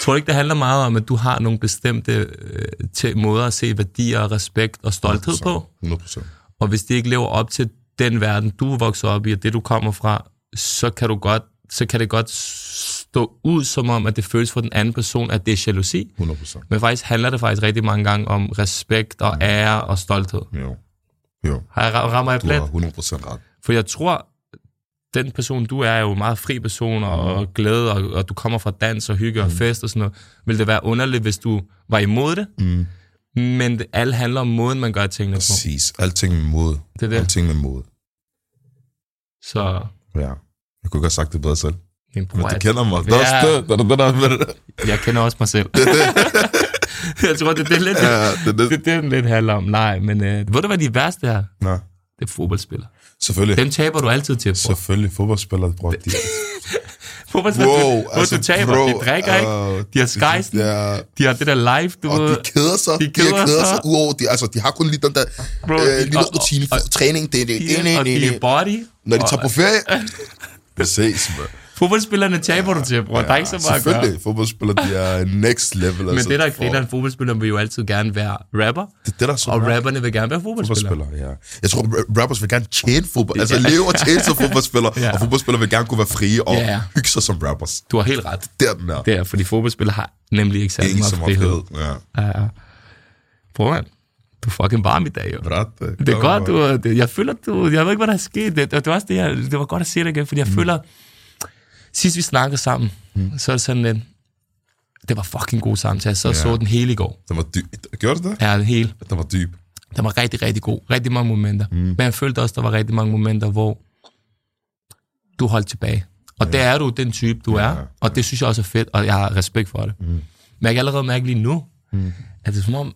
Tror du ikke, det handler meget om, at du har nogle bestemte øh, til måder at se værdier, respekt og stolthed på? 100 procent. Og hvis det ikke lever op til den verden, du er vokset op i, og det, du kommer fra, så kan, du godt, så kan det godt stå ud som om, at det føles for den anden person, at det er jalousi. 100 procent. Men faktisk handler det faktisk rigtig mange gange om respekt og ære og stolthed. Jo. Jo, Har jeg, rammer jeg du har 100 procent ret. For jeg tror, den person, du er, er jo en meget fri person, og, og glæde, og, og du kommer fra dans og hygge og fest og sådan noget. Vil det være underligt, hvis du var imod det? Mm. Men det, alt handler om måden, man gør tingene på. Præcis. Alting med mod. Det er det. Alting med mod. Så Ja. Jeg kunne ikke have sagt det bedre selv. Min bror, Men du jeg, kender mig. Det er Ja. også det. Det er det, er det. jeg kender også mig selv. [laughs] jeg tror, det er det, lidt, Ja, det er det, det. det, det lidt handler om. Nej, men øh, ved du, hvad de værste er? Nej, Det er fodboldspillere. selvfølgelig. Dem taber du altid til, bror. Selvfølgelig. Fodboldspillere, bror. De, [laughs] Fodboldspillere, Wow, du, altså, du taber, bro, de drikker ikke. øh, De har skejsen. Ja. De har det der live, du Og de keder sig. De De, keder keder, keder sig. sig. Udover, de, altså, de har kun lige den der Bro, øh, de- lille og- rutine for og- træning. Det, det, det, det, og de er det, body. Når de og- tager på ferie. [laughs] Fodboldspillerne taber du til, bror. Ja, der er ikke så meget at gøre. Selvfølgelig, fodboldspillere, de er next level. Men altså, det, der er for- griner, en fodboldspiller vil jo altid gerne være rapper, Det det, der er så og rap- rapperne vil gerne være fodboldspillere. fodboldspillere, ja. Jeg tror, ra- rappers vil gerne tjene fodbold. Altså leve og tjene som [laughs] fodboldspillere. Ja. Og fodboldspillere vil gerne kunne være frie og Ja. hygge sig som rappers. Du har helt ret. Det er den der. Det er, fordi fodboldspillere har nemlig ikke særlig meget frihed. Ja. Ja, ja. Bror, man, du er fucking varm i dag, jo. Ret, Det er godt, du, det, jeg føler, du, jeg ved ikke, hvad der er sket. Det, det, var også det, jeg, det var godt at se det igen, fordi jeg mm. føler, sidst vi snakkede sammen, mm. så er det sådan en, det var fucking god samtale. Så ja. så den hele i går. Den var dyb. Gjorde det? Ja, den hele. Den var dyb. Den var rigtig, rigtig god. Rigtig mange momenter. Mm. Men jeg følte også, der var rigtig mange momenter, hvor du holdt tilbage. Og ja. der er du den type, du er. Og det synes jeg også er fedt, og jeg har respekt for det. Mm. Men jeg kan allerede mærke lige nu, mm. at det er som om,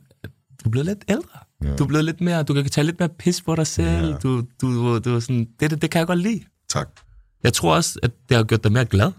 du er blevet lidt ældre. Ja. Du er blevet lidt mere, du kan tage lidt mere pis på dig selv. Ja. Du, du, du, er sådan, det, det, det kan jeg godt lide. Tak. Jeg tror også, at det har gjort dig mere glad.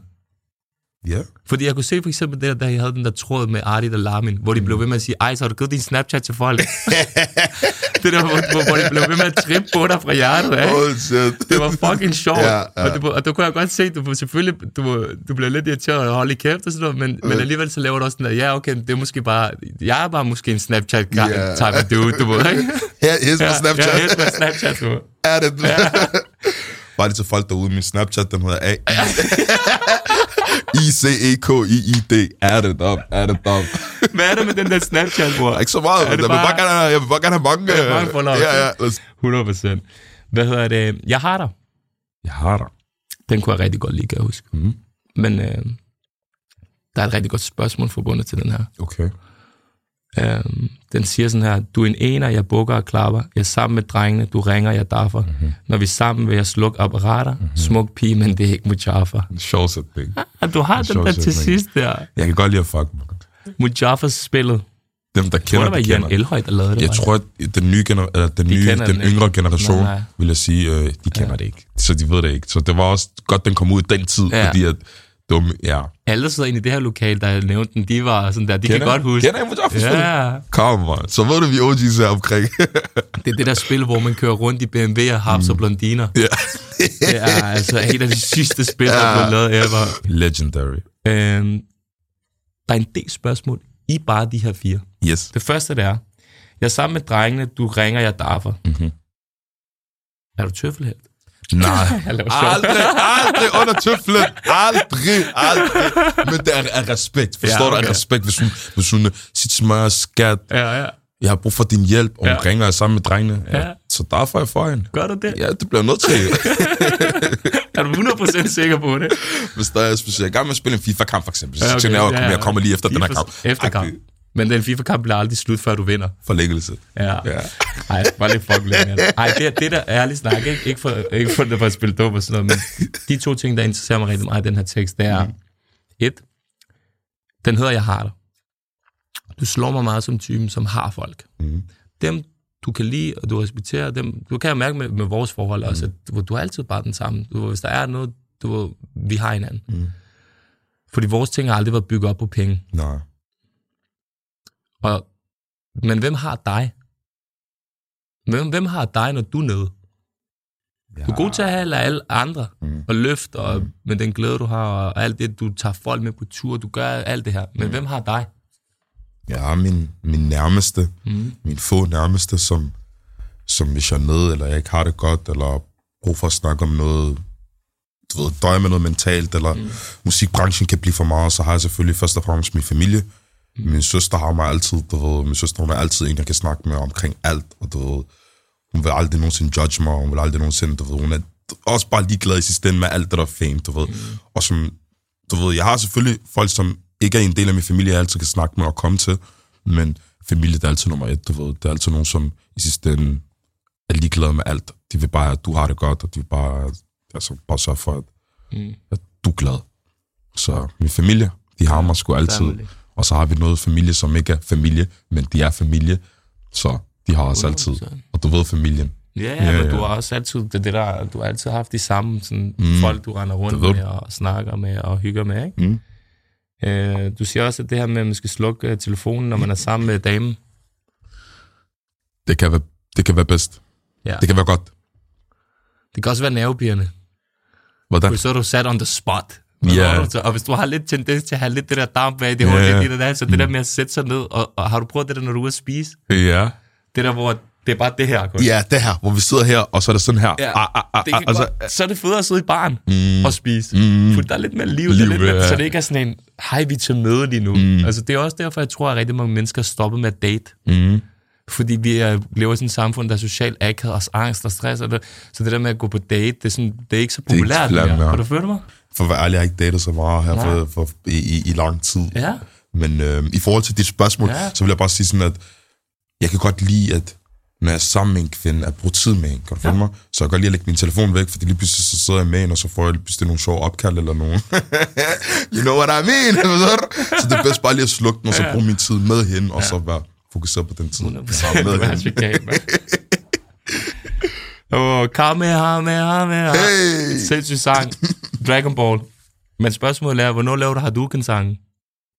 Ja. Fordi jeg kunne se for eksempel det der, da jeg havde den der tråd med Artie og Lamin, hvor de blev ved med at sige, ej, så har du givet din Snapchat til folk. [laughs] det der, hvor, hvor, hvor de blev ved med at trippe på dig fra hjertet, ikke? Oh, shit. Det var fucking sjovt. Ja, ja. ja. Og, det, og du kunne jeg godt se, du selvfølgelig, du, du bliver lidt irriteret og holde i kæft og sådan noget, men, men alligevel så laver du også sådan der, ja, okay, det er måske bare, jeg er bare måske en Snapchat yeah. type of dude, du ved, ikke? Her, here's my Snapchat. Ja, helt med Snapchat, du. Er det? Bare lige til folk derude, min Snapchat, den hedder A. [laughs] I-C-E-K-I-I-D. Er det dom? Er det dom? [laughs] Hvad er det med den der Snapchat, bror? Ikke så meget, jeg vil bare- bare gerne jeg vil bare gerne have mange. Ja, mange øh, followers. Ja, ja. Let's- 100 procent. Hvad hedder det? Jeg har dig. Jeg har dig. Den kunne jeg rigtig godt lide, kan jeg huske. Mhm. Men øh, der er et rigtig godt spørgsmål forbundet til den her. Okay. Øh, den siger sådan her, du er en ener, jeg bukker og klapper. Jeg er sammen med drengene, du ringer, jeg daffer. Mhm. Mm-hmm. Når vi er sammen, vil jeg slukke apparater. Mm-hmm. Smuk pige, men det er ikke Mujaffa. Sjov sætning. Ah, du har den der til sidst der. Jeg kan godt lide at fuck. Mujaffas spillet. Dem, der Jeg tror, kender, det var de Jan kender. Elhøj, der lavede det. Jeg tror, at den nye, gener- eller den, nye, kender den den ikke. yngre generation, Nej, nej. vil jeg sige, øh, de kender ja. det ikke. Så de ved det ikke. Så det var også godt, den kom ud i den tid, Ja. fordi at dumme, ja. alle, der sidder inde i det her lokal, der nævnte den, de var sådan der, de kan godt huske. Kender Mujaffa? Ja, Kom, man. Så ved du, vi OG's er omkring. [laughs] det er det der spil, hvor man kører rundt i BMW og haps og blondiner. ja. [laughs] Det er altså et af de sidste spil, der er blevet lavet ever. Legendary. Øhm, der er en del spørgsmål i bare de her fire. Yes. Det første det er, jeg er sammen med drengene, du ringer, jeg daffer. Mhm. Er du tøffelhelt? Nej. [laughs] Aldrig, aldrig under tøflen. Aldrig, aldrig. Men det er af respekt. Forstår Ja, du? okay. Af respekt, hvis hun, hvis hun sit smør, skat, Ja, ja. jeg har brug for din hjælp, og hun Ja. ringer sammen med drengene. Ja. Så derfor er jeg for hende. Gør du det? Ja, det bliver nødt til. [laughs] Er du 100% sikker på det? Hvis der er, hvis jeg er i gang med at spille en FIFA-kamp, for eksempel, så Ja, okay. tænker jeg, Ja, at ja. jeg kommer lige efter den her kamp. Efter kamp. Men den FIFA-kamp bliver aldrig slut, før du vinder. Forlængelse. Ja. Ja. Ej, bare lidt fuck lidt. Ej, det, det der er ærligt snak, ikke, ikke, for, ikke for, for at spille dum og sådan noget, men de to ting, der interesserer mig rigtig meget i den her tekst, det er, et, den hedder Jeg har dig. Du slår mig meget som typen, som har folk. Mhm. Dem, du kan lide, og du respekterer dem, du kan jo mærke med, med vores forhold også, at du, du er altid bare den samme. Du, hvis der er noget, du, vi har hinanden. Mhm. Fordi vores ting har aldrig været bygget op på penge. Nej. Og, men hvem har dig? Hvem, hvem har dig, når du er nede? Du er god til at have alle andre, Mm. og løft, og med den glæde, du har, og alt det, du tager folk med på tur, du gør alt det her. Men hvem har dig? Jeg har min, min nærmeste, Mm. min få nærmeste, som, som hvis jeg er nede, eller jeg ikke har det godt, eller brug for at snakke om noget, du ved, døje med noget mentalt, eller mm. musikbranchen kan blive for meget, så har jeg selvfølgelig først og fremmest min familie. Mm. Min søster har mig altid, du ved, min søster hun er altid en, jeg kan snakke med omkring alt, og du ved, hun vil aldrig nogensinde judge mig, hun vil aldrig nogensinde, du ved, hun er også bare ligeglad i sidste ende med alt det, der er fame, du ved. Mm. Og som, du ved, jeg har selvfølgelig folk, som ikke er en del af min familie, jeg altid kan snakke med og komme til, men familie, det er altid nummer et, du ved. Det er altid nogen, som i sidste ende er ligeglade med alt. De vil bare, at du har det godt, og de vil bare, altså, bare sørge for, at, Mm. at du er glad. Så min familie, de har mig sgu altid. Family. Og så har vi noget familie, som ikke er familie, men de er familie. Så de har os altid. 100%. Og du ved familien. Ja, Ja, ja, men ja. du har også altid, det, det der, du har altid haft de samme sådan, mm. folk, du render rundt med, og snakker med, og hygger med, ikke? Mm. Øh, du siger også, at det her med, at man skal slukke øh, telefonen, når man er sammen med damen. Det kan være, det kan være bedst. Ja. Det kan være godt. Det kan også være nervepigerne. Hvordan? For så er du sat on the spot. Ja. Ja. Så, og hvis du har lidt tendens til at have lidt det der damp bag det hår, lidt det der, så det der med at sætte sig ned, og, og har du prøvet det der, når du er ude at spise? Ja. Det der, hvor det er bare det her, kun. Ja, det her, hvor vi sidder her, og så er det sådan her. Ja, Ah, ah, ah, det ah, kan og så, godt, så er det federe at sidde i baren mm. og spise. Mm. For der er lidt mere liv, liv er lidt mere, ja. så det ikke er sådan en, hej, vi er til møde lige nu. Mm. Altså, det er også derfor, jeg tror, at rigtig mange mennesker stopper med at date. mm, Fordi vi er, lever i sådan et samfund, der er socialt akavet, og angst og stress. Og det, så det der med at gå på date, det er, sådan, det er ikke så ikke populært populært mere. mere. Kan du føle mig? For at være ærlig, jeg har ikke datet så meget her for, for, i, i, i lang tid. Ja. Men øh, i forhold til dit spørgsmål, Ja. ja. så vil jeg bare sige sådan, at jeg kan godt lide, at når jeg er sammen med en kvinde, at bruge tid med hende. Kan du følge mig? Så jeg kan godt lide at lægge min telefon væk, fordi lige pludselig så sidder jeg med hende, og så får jeg lige pludselig nogle sjove opkald eller nogen. [laughs] you know what I mean? [laughs] Så det er bedst bare lige at slukke den, og så bruge min tid med hende, og så være fokuseret på den tid, jeg har 100% med hende. [laughs] Åh, oh, Kame, Hame, Hame, Hame. Hey! Sindssyg sang. Dragon Ball. Men spørgsmålet er, hvornår laver du Hadouken-sangen?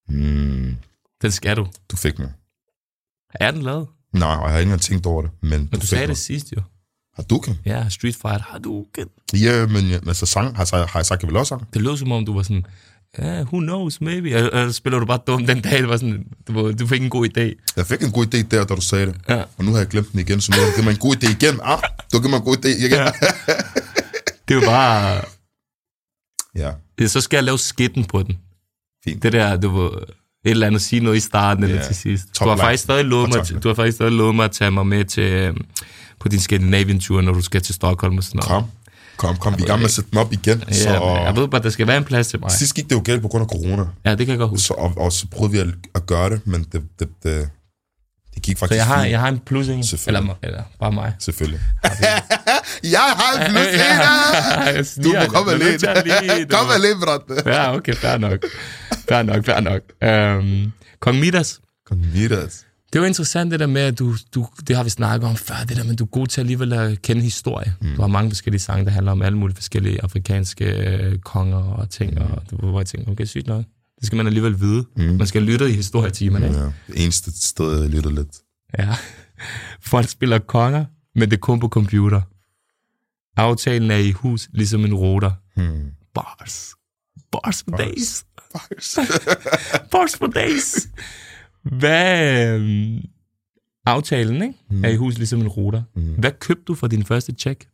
Mm, Den skal du. du fik mig. Er den lavet? Nej, jeg har ikke engang tænkt over det, men, Men du, du sagde mig. det sidst jo. Kan? Ja, Street Fighter Hadouken. Ja, men ja, altså sang, har, har jeg sagt, jeg vil også sang? Det lød som om, du var sådan, ja, who knows, maybe. Eller, eller spiller du bare dum den dag, det var sådan, du, var- du fik en god idé. Jeg fik en god idé der, da du sagde det. Ja. Og nu har jeg glemt den igen, så nu har du givet mig en god idé igen. Ah, du har givet mig en god idé igen. Ja. Det er jo bare, ja. ja, så skal jeg lave skitten på den. Fint. Det der, du var et eller andet sige noget i starten eller Ja. til sidst. Top Du har, faktisk stadig lovet mig, du har faktisk stadig lovet mig at tage mig med til, øhm, på din Skandinavien-tur, når du skal til Stockholm og sådan noget. Kom, kom, kom. Vi er i gang med at sætte den op igen. Ja, så, jeg ved bare, der skal være en plads til mig. Sidst gik det jo galt på grund af corona. Ja, det kan jeg godt huske. Så, og, og så prøvede vi at, at gøre det, men det, det, det, det gik Så faktisk jeg har, fint. jeg har en plus en. Eller, eller bare mig. Selvfølgelig. [laughs] jeg har en plus [laughs] en! Du må komme alene. Kom alene, brate. Ja, okay, fair nok. Fair nok, fair nok. Um, Kong Midas, Kom Midas. det er jo interessant det der med, at du, du, det har vi snakket om før, det der med, at du er god til alligevel at kende historie. Mm. Du har mange forskellige sange, der handler om alle mulige forskellige afrikanske øh, konger og ting, mm. og du, hvor jeg tænker, okay, sygt nok. Det skal man alligevel vide. Mm. Man skal lytte i historietimerne? Ja, det eneste sted, jeg lytter lidt. Ja. Folk spiller konger, men det er kun på computer. Aftalen er i hus, ligesom en router. Hmm. Bars. Bars for days. Bars [laughs] for days. Hvad... øhm, Aftalen, ikke? Mm. Er i hus, ligesom en router. Mm. Hvad købte du for din første check?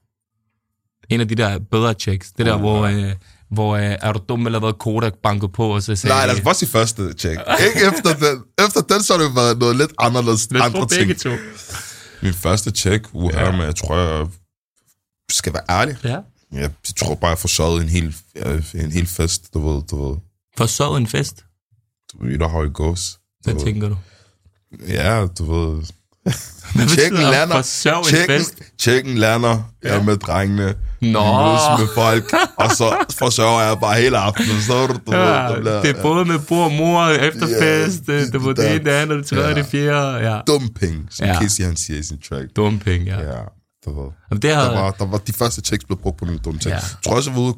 En af de der bedre checks. Det der, hvor... Øh, hvor øh, er du dum eller hvad Kodak bankede på, og så sagde Nej, lad os bare sige første check. Ikke efter den. Efter den, så har det været noget lidt anderledes os andre ting. to. Min første check, uha, Ja. men jeg tror, jeg skal være ærlig. Ja. Jeg tror bare, jeg forsørgede en hel, en hel fest, du ved, du ved. For så en fest. Du know how it goes. Du Hvad ved. tænker du? Ja, du ved. Betyder lander. forsørg en Checken, fest? checken lander. Jeg er med drengene. Nå. Mødes med folk. Og så forsørger jeg bare hele aftenen. Så du, du Ja, det bliver det er både med bord og mor, efterfest, yeah, det var det ene, det andet, det tredje, Ja. det fjerde. Ja, dum penge, som Ja. Casey han siger i sin track. dumme penge, ja. Ja, du ved. Og det Der har, var, der var de første checks blev brugt på nogle dumme ting. Ja. Jeg tror også, jeg var ude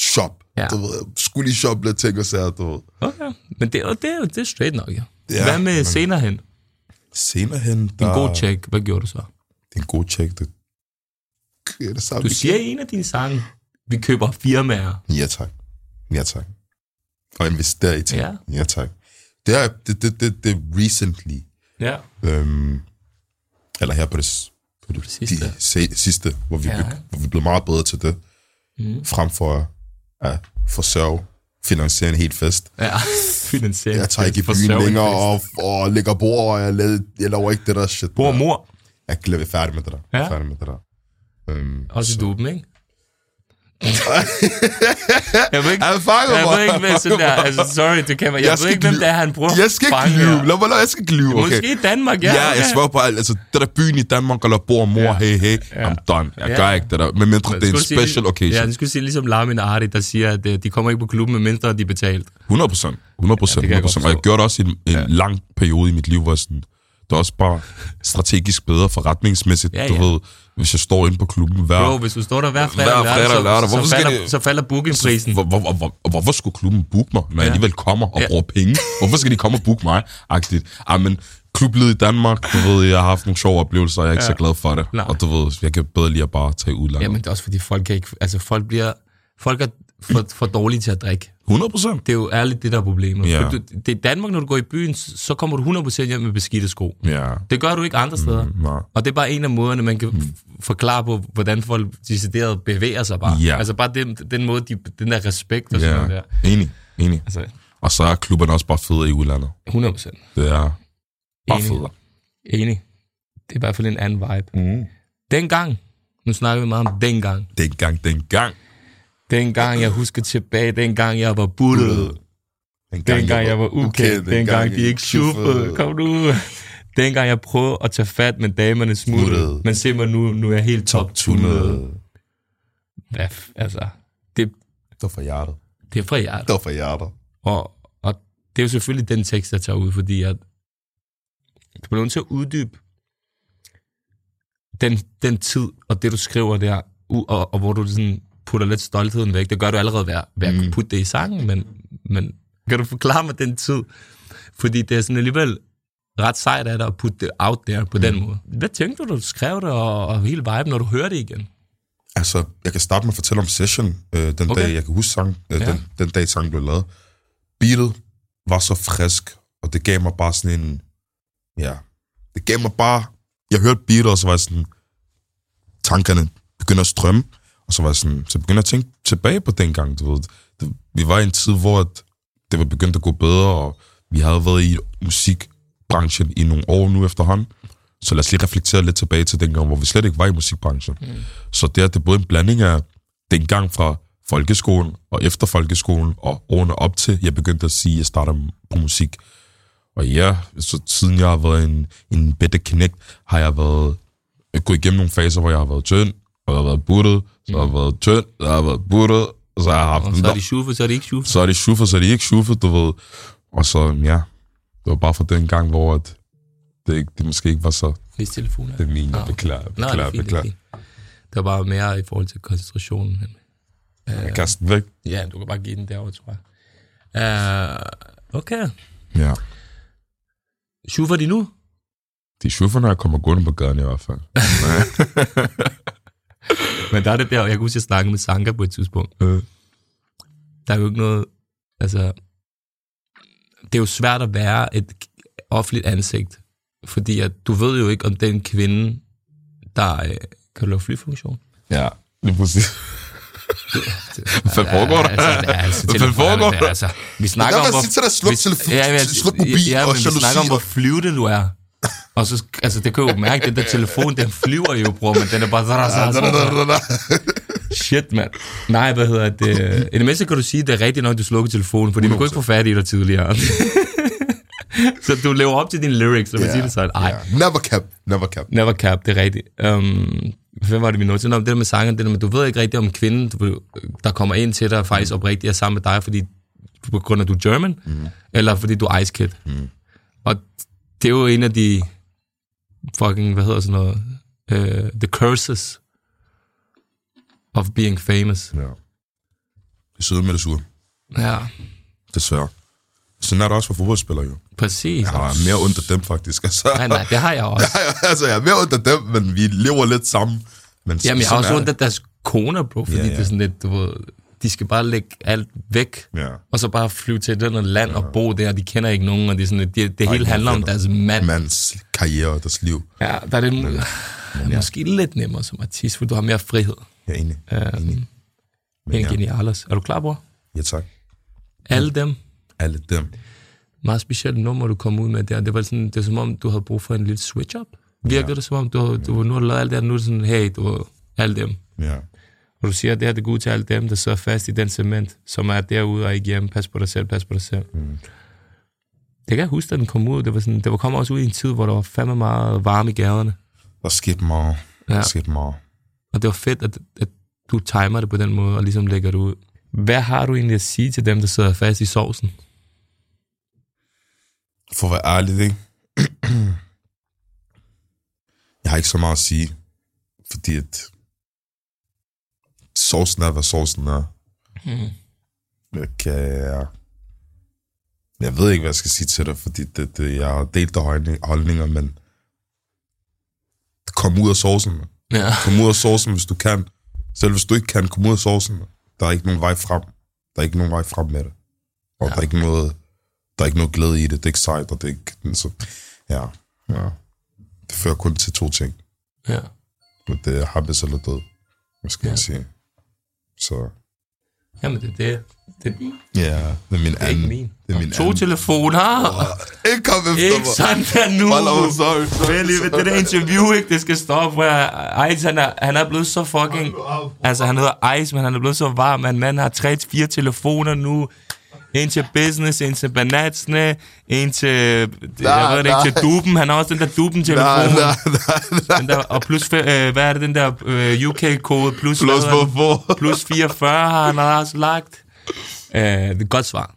shop. Ja. Du ved, skulle lige shoppe lidt ting og sager, du ved. okay. Men det, jo- det, det er straight nok, ja. Ja, Hvad med men- senere hen? Senere hen, En der... god check, hvad gjorde du så? Det er en god check, det... Ja, det samme Du siger i en af dine sange, vi køber firmaer. Ja, tak. Ja, tak. Og investere i ting. Ja. ja tak. Det er, det, det, det, det er recently, Ja. øhm, eller her på det, på det Sidste. De, se, sidste, hvor vi, Ja. ja. hvor vi blev meget bedre til det, Mm. frem for at forsørge, finansiere en helt fest. Ja, finansiering. Jeg tager ikke i byen længere og, og lægger bord, og jeg, laver, jeg laver ikke det der shit. Bor og der. mor. Jeg er færdig med det der. Ja. Færdig med det der. Øhm, Også i duben, ikke? Jeg ved ikke, Han fanger jeg mig. ved ikke, hvad sådan der, altså sorry, det kan man, jeg, Jeg ved ikke, hvem det er, han bruger. Jeg skal ikke lyve. Lad mig lade, jeg skal ikke lyve, okay? Måske i Danmark, ja. Ja, jeg svarer på alt. Altså, det der byen i Danmark, eller bor mor, Ja. hey, hey, Ja. I'm done. Jeg Ja. gør ikke det der. Men mindre det er en Skulle sige- special occasion. Ja, det skulle sige ligesom Lamin Arti, der siger, at øh, de kommer ikke på klubben, medmindre de er betalt. 100 procent. 100 procent. Ja, det kan jeg 100 godt procent. Og jeg gjorde det også i en, en lang periode i mit liv, hvor sådan, det er også bare strategisk bedre forretningsmæssigt. Ja, Du ja. ved, hvis jeg står inde på klubben hver... Bro, hvis du står der hver fredag, Hver lørdag, fredag lørdag, så, hvorfor så, skal falder, de- så falder bookingprisen. Hvor, hvor, hvor, hvor, hvorfor skulle klubben booke mig, når jeg Ja. alligevel kommer og Ja. bruger penge? Hvorfor skal de komme og booke mig? Agtigt. Ej, men klublivet i Danmark, du ved, jeg har haft nogle sjove oplevelser, og jeg er ikke Ja. så glad for det. Nej. Og du ved, jeg kan bedre lige at bare tage udlandet. Jamen, det er også fordi, folk kan ikke... Altså, folk bliver... Folk er, for, for dårlige til at drikke. 100 procent. Det er jo ærligt det, der er problemet. Ja. Du, det er Danmark, når du går i byen, så kommer du 100% hjem med beskidte sko. Ja. Det gør du ikke andre steder. Mm, nej. Og det er bare en af måderne, man kan f- forklare på, hvordan folk decideret bevæger sig bare. Ja. Altså bare den, den måde, de, den der respekt og sådan Ja. noget der. Enig, enig. Altså, Og så er klubberne også bare fede i udlandet. 100%. Det er bare Enig. federe. Enig. Det er i hvert fald en anden vibe. Mm. Dengang, nu snakker vi meget om dengang. Dengang, dengang. Dengang jeg husker tilbage, dengang jeg var buttet. Dengang jeg var ukendt, dengang de ikke shuffede. Kom nu. Dengang jeg prøvede at tage fat, men damerne smuttede. Men se mig nu, nu er jeg helt top 100. tunet. Hvad, altså, det, Det var for hjertet. det er fra hjertet. Det var for hjertet. Og, og det er jo selvfølgelig den tekst, jeg tager ud, fordi at du bliver nødt til at uddybe den, den tid og det, du skriver der, u- og, og hvor du sådan putter lidt stoltheden væk. Det gør du allerede ved, ved at kunne putte det i sangen, men, men kan du forklare mig den tid? Fordi det er sådan alligevel ret sejt af dig at putte det out there på mm. den måde. Hvad tænkte du, da du skrev det, og, og hele viben, når du hører det igen? Altså, jeg kan starte med at fortælle om Session, øh, den Okay. dag, jeg kan huske sang, øh, ja. den, den dag sangen blev lavet. Beatet var så frisk, og det gav mig bare sådan en, ja, det gav mig bare, jeg hørte beatet, og så var jeg sådan, tankerne begynder at strømme, og så var jeg sådan, så begyndte jeg at tænke tilbage på dengang, du ved. Det, vi var i en tid, hvor det var begyndt at gå bedre, og vi havde været i musikbranchen i nogle år nu efterhånden. Så lad os lige reflektere lidt tilbage til dengang, hvor vi slet ikke var i musikbranchen. Mm. Så det er, det er både en blanding af dengang fra folkeskolen og efter folkeskolen, og årene op til, jeg begyndte at sige, at jeg starter på musik. Og ja, så siden jeg har været en, en bedre knægt, har jeg været jeg gået igennem nogle faser, hvor jeg har været tynd, og jeg har været buttet, så har været tynd, så har været buttet, og så har jeg haft Og så er der- de shuffet, så er de ikke shuffet. så er det shuffet, så er det ikke shuffet, du ved. Og så, ja, det var bare for den gang, hvor at det, ikke, det måske ikke var så, Hvis telefonen er. det er min, jeg okay. beklager, det er beklager, fint, det er beklager. fint. Det var bare mere i forhold til koncentrationen. Jeg kaster den væk. ja, du kan bare give den derovre, tror jeg. Uh, okay. Ja. Shuffer de nu? De er shuffer, når jeg kommer gående på gaden i hvert fald. [laughs] Men der er det der, jeg kunne huske, jeg snakkede med Sanka på et tidspunkt. Øh. Der er jo ikke noget, altså, det er jo svært at være et offentligt ansigt, fordi at du ved jo ikke, om den kvinde, der øh, kan lave flyfunktion. ja, det er præcis. [laughs] Hvad fanden foregår der? Altså, er, altså, Hvad fanden foregår er, der? altså, vi snakker om, hvor... sluk ja, men, ja, vi snakker om, hvor flyvende du er. Og så, altså, det kan jo mærke, den der telefon, den flyver jo, bror, men den er bare... Shit, mand. Nej, hvad hedder det? I det mindste kan du sige, at det er rigtigt nok, du slukker telefonen, fordi vi kunne ikke få fat i dig tidligere. [laughs] så du lever op til dine lyrics, lad mig sige det sådan. Ej, Ja. Never cap, never cap. never cap, det er rigtigt. Um, hvad var det, vi nåede til? Nå, det der med sangen, det der med, du ved ikke rigtigt om kvinden, du, der kommer ind til dig, faktisk oprigtigt er sammen med dig, fordi på grund af, du er German, mm. eller fordi du er Ice Kid. Mm. Og det er jo en af de fucking, hvad hedder sådan noget, uh, the curses of being famous. Ja. Det søde med det sure, Ja, desværre. Sådan er det også for fodboldspillere jo. præcis. Jeg har mere ondt af dem faktisk. Altså, Nej, nej, det har jeg også. [laughs] altså, jeg er mere ondt af dem, men vi lever lidt sammen. Men Jamen, jeg har også ondt af deres koner, bro, fordi ja. ja. det er sådan lidt, du ved, de skal bare lægge alt væk, Ja. og så bare flyve til et eller andet land og bo der, de kender ikke nogen, og det, er sådan, det, det hele ingen handler om deres mand. Mands karriere og deres liv. Ja, der er det [laughs] ja. måske lidt nemmere som artist, for du har mere frihed. Er enig. Øhm, Men en ja. genialis. Er du klar, bror? Ja, tak. Alle dem. Alle dem. Meget specielt nummer, du kom ud med der. Det var sådan, det er som om, du havde brug for en lille switch-up. Virkede ja. det som om, du, du nu har lavet alt det her, nu er det sådan, hey, du var alle dem. Ja. Og du siger, at det her det går ud til alle dem, der sidder fast i den cement, som er derude og ikke hjemme. Pas på dig selv, pas på dig selv. Mm. Det kan jeg huske, da den kom ud. Det var, sådan, det var kommet også ud i en tid, hvor der var fandme meget varme i gaderne. Der skete meget. Ja. Der skete meget. Og det var fedt, at, at du timer det på den måde, og ligesom lægger det ud. Hvad har du egentlig at sige til dem, der sidder fast i sovsen? For at være ærlig, ikke? [clears throat] jeg har ikke så meget at sige, fordi at sovsen er, hvad sovsen er. Mm. Jeg kan... Jeg, ved ikke, hvad jeg skal sige til dig, fordi det, det, jeg har delt holdninger, men kom ud af sovsen. man. Ja. Kom ud af sovsen, hvis du kan. Selv hvis du ikke kan, kom ud af sovsen. man. der er ikke nogen vej frem. Der er ikke nogen vej frem med det. Og ja. der er ikke noget, der er ikke noget glæde i det. Det er ikke sejt, og det er ikke... Så, ja, ja. Det fører kun til to ting. Ja. Og det er happes eller død. Hvad skal ja. Jeg sige? Så, Jamen, det er det. Det ja, det er min er ikke anden. min. Det er min to anden. telefoner. Ikke kom efter Ikke mig. sådan der nu. Hold on, sorry, sorry, lige, det der interview, ikke? Det skal stoppe, hvor jeg, Ice, han er, han er blevet så fucking... Altså, han hedder Ice, men han er blevet så varm, at manden har tre fire telefoner nu. En til business, en til banatsene, en til, jeg Nej, ved det ikke, til duben. Han har også den der duben-telefon. Nej, og plus, øh, hvad er det, den der øh, UK-kode? Plus, Plus hvorfor? plus 44 har han også lagt. Øh, det er et godt svar.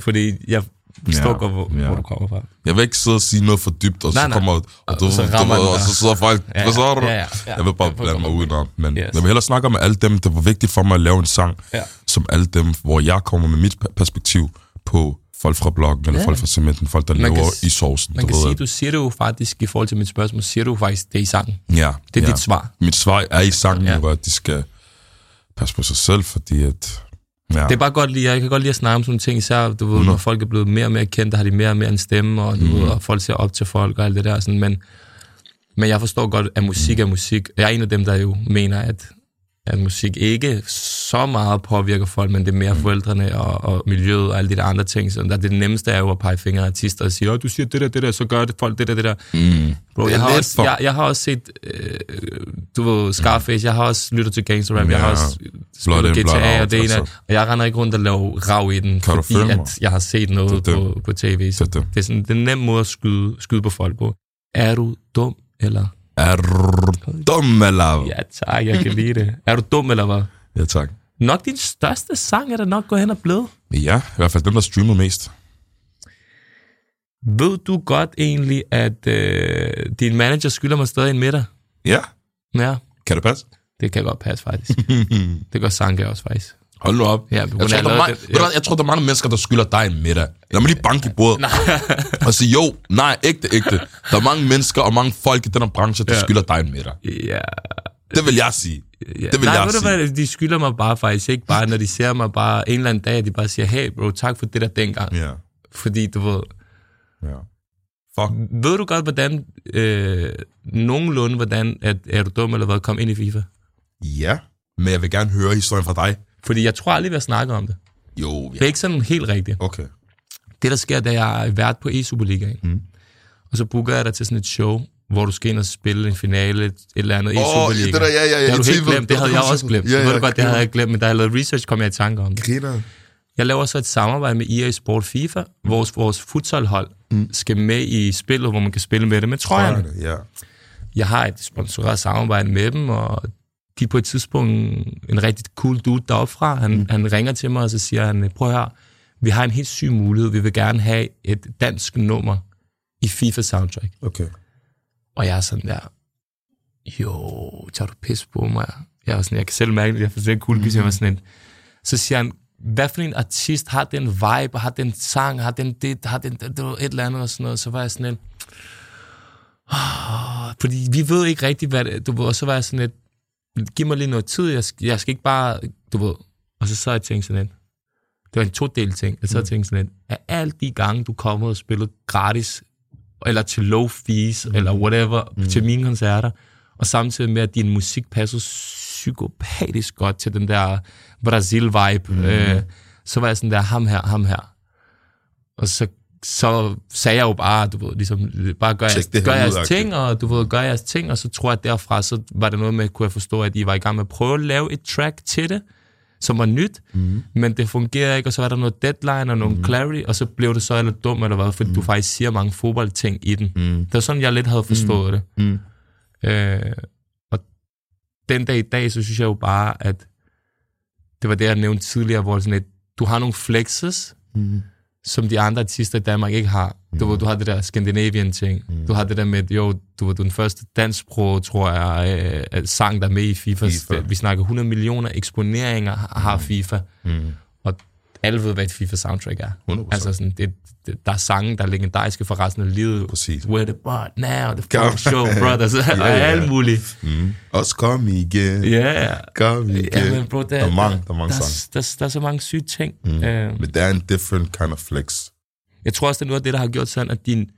Fordi jeg forstår Ja, godt, hvor, ja. hvor du kommer fra. Jeg vil ikke sidde og sige noget for dybt, og Nej, så nej. kommer og du, Og så du, rammer ved, den og så sidder folk, Ja, hvad så du? ja, ja, ja. Jeg vil bare Jeg blande mig udenom, men Yes. jeg vil hellere snakke med alle dem, der var vigtigt for mig at lave en sang, Ja. Som alle dem, hvor jeg kommer med mit pe- perspektiv på folk fra bloggen, eller Ja. folk fra cementen, folk, der Man lever kan i sovsen. Man du kan ved, sige, at- du siger det jo faktisk, i forhold til mit spørgsmål, siger du faktisk det i sangen. Ja, Det er ja. dit svar. Mit svar er i sangen, Ja. ja. at de skal passe på sig selv, fordi at... Ja, Det er bare godt lide, jeg kan godt lide at snakke om sådan nogle ting, især du ved, når folk er blevet mere og mere kendte, har de mere og mere en stemme, og, du Mm. ved, og folk ser op til folk og alt det der. Sådan, men, men jeg forstår godt, at musik er musik. Jeg er en af dem, der jo mener, at, at musik ikke så meget påvirker folk, men det er mere Mm. forældrene og, og miljøet og alle de der andre ting. Så der, det nemmeste er jo at pege fingre af artister og sige, åh, du siger det der, det der, så gør det folk det der, det der. mm. Bro, Det jeg, har også, for- jeg, jeg har også set, øh, du ved, Scarface, jeg har også lyttet til gangster rap, jeg har Ja. også Blood spillet blood GTA, out, og det ene, altså. og jeg render ikke rundt og laver rav i den, Kan fordi at jeg har set noget Det er på, på tv. Så Det det. det er sådan det er en nem måde at skyde, skyde på folk på. Er du dum, eller? Er du dum, eller? Ja tak, jeg kan lide det. Er du dum, eller hvad? ja, tak. Nok din største sang er der nok gået hen og blevet. Ja, i hvert fald dem, der streamer mest. Ved du godt egentlig, at øh, din manager skylder mig stadig en middag? Ja, Ja, kan det passe? det kan godt passe faktisk. [laughs] det gør Sanke også faktisk. Hold nu op. Ja, jeg, tror, er der er det- du hvad, jeg tror, der er mange mennesker, der skylder dig en middag. Lad mig lige banke i bordet [laughs] og sige, jo, nej, ægte, ægte. Der er mange mennesker og mange folk i den her branche, der Ja. skylder dig en middag. Ja, Det vil jeg sige. Ja. Det vil Nej, jeg ved du sige. hvad, de skylder mig bare faktisk ikke bare, når de ser mig bare en eller anden dag, de bare siger, hey bro, tak for det der dengang. Ja, Fordi du ved, ja. Fuck. ved du godt, hvordan, øh, nogenlunde, hvordan, at, er du dum eller hvad, kom ind i FIFA? Ja, men jeg vil gerne høre historien fra dig. Fordi jeg tror aldrig, vi har snakket om det. Jo, Det er ikke sådan helt rigtigt. Okay. Det, der sker, det er, at jeg er vært på e-Superligaen. Mm. Og så booker jeg dig til sådan et show, hvor du skal ind og spille en finale, et eller andet Åh, e-Superliga. det der, ja, ja, ja, Det har du i helt glemt. Det havde jeg også glemt. Ja, Ja, ja, ja, du godt, det havde jeg glemt, men da jeg lavede research, kom jeg i tanke om det. Griner. Jeg laver så et samarbejde med EA Sport FIFA, hvor vores, vores futsalhold mm. skal med i spillet, hvor man kan spille med det med trøjerne. Ja. Jeg har et sponsoreret samarbejde med dem, og de på et tidspunkt en rigtig cool dude deroppe fra. Han, mm. han ringer til mig, og så siger han, prøv her, vi har en helt syg mulighed. Vi vil gerne have et dansk nummer i FIFA Soundtrack. Okay. Og jeg er sådan der, jo, tager du pis på mig? Jeg, er sådan, jeg kan selv mærke det, jeg får sådan en cool mm. jeg var sådan en. Så siger han, hvad for en artist har den vibe, har den sang, har den det, har den det, var et eller andet og sådan noget. Så var jeg sådan en, oh, fordi vi ved ikke rigtigt, hvad det, du ved, og så var jeg sådan lidt, giv mig lige noget tid, jeg skal, jeg skal ikke bare, du ved, og så så jeg tænkt sådan lidt, det var en to-del ting, jeg så mm. tænkte sådan lidt, af alle de gange, du kommer og spiller gratis, eller til low fees, mm. eller whatever, mm. til mine koncerter, og samtidig med, at din musik passer psykopatisk godt til den der Brasil-vibe, mm. øh, så var jeg sådan der, ham her, ham her. Og så, så sagde jeg jo bare, du ved, ligesom, bare gør, jeres, gør jeres ting, og du ved, gør jeres ting, og så tror jeg, derfra, så var det noget med, kunne jeg forstå, at I var i gang med at prøve at lave et track til det, som var nyt, mm. men det fungerer ikke, og så var der noget deadline og noget mm. clarity, og så blev det så eller dumt eller hvad, fordi mm. du faktisk siger mange fodboldting i den. Mm. Det var sådan, jeg lidt havde forstået mm. det. Mm. Øh, og den dag i dag, så synes jeg jo bare, at det var det, jeg nævnte tidligere, hvor sådan et, du har nogle flexes, Mm. Som de andre artister i Danmark ikke har. Du, ved, du har det der Scandinavian ting. Mm. Du har det der med, jo, du var den første dansksprog, tror jeg, øh, sang der er med i FIFA. FIFA. Vi snakker 100 millioner eksponeringer har har FIFA. Mm. Og alle ved, hvad et FIFA-soundtrack er. 100%. Altså sådan, det, det, der er sange, der er legendariske for resten af livet. Præcis. Where the butt now, the fucking show, brothers, og ja. alt muligt. Mm. Også kom igen. Ja, Kom igen. ja men bro, der, der er mange, der er mange der, sange. der, der, der er så mange syge ting. Mm. Øh, Men det er en different kind of flex. jeg tror også, det er noget af det, der har gjort sådan, at din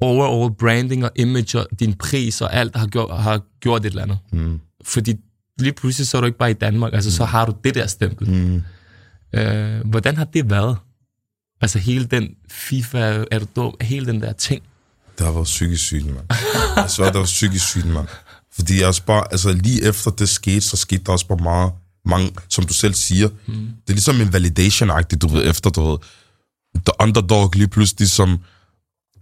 overall branding og image og din pris og alt har gjort, har gjort et eller andet. Mm. Fordi lige pludselig så er du ikke bare i Danmark, altså så har du det der stempel. Mm. Øh, hvordan har det været? Altså hele den FIFA, er du dum, hele den der ting. Det har været psykisk sygt, mand. Jeg svær, det var psykisk sygt, mand. Fordi jeg også bare, altså lige efter det skete, så skete der også bare meget, mange, som du selv siger, mm. det er ligesom en validation-agtigt, du ved, efter, du ved, the underdog lige pludselig, som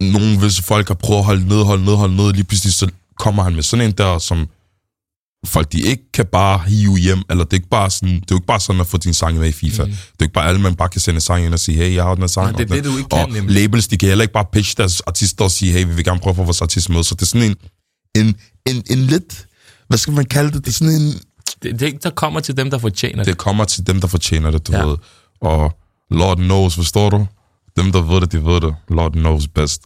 nogle visse folk har prøvet at holde ned, holde ned, holde ned, lige pludselig så kommer han med sådan en der, som folk de ikke kan bare hive hjem, eller det er ikke bare sådan, det er jo ikke bare sådan at få din sang med i FIFA. Mm. Det er ikke bare alle, man bare kan sende sang ind og sige, hey, jeg har den her sang. Nej, det er det, du ikke kan, Og nemlig. labels, de kan heller ikke bare pitche deres artister og sige, hey, vi vil gerne prøve at få vores artist med. Så det er sådan en, en, en, en lidt, hvad skal man kalde det? Det er sådan en, Det, det der kommer til dem, der fortjener det. det kommer til dem, der fortjener det, du Ja. ved. Og Lord knows, forstår du? Dem, der ved det, de ved det. Lord knows best.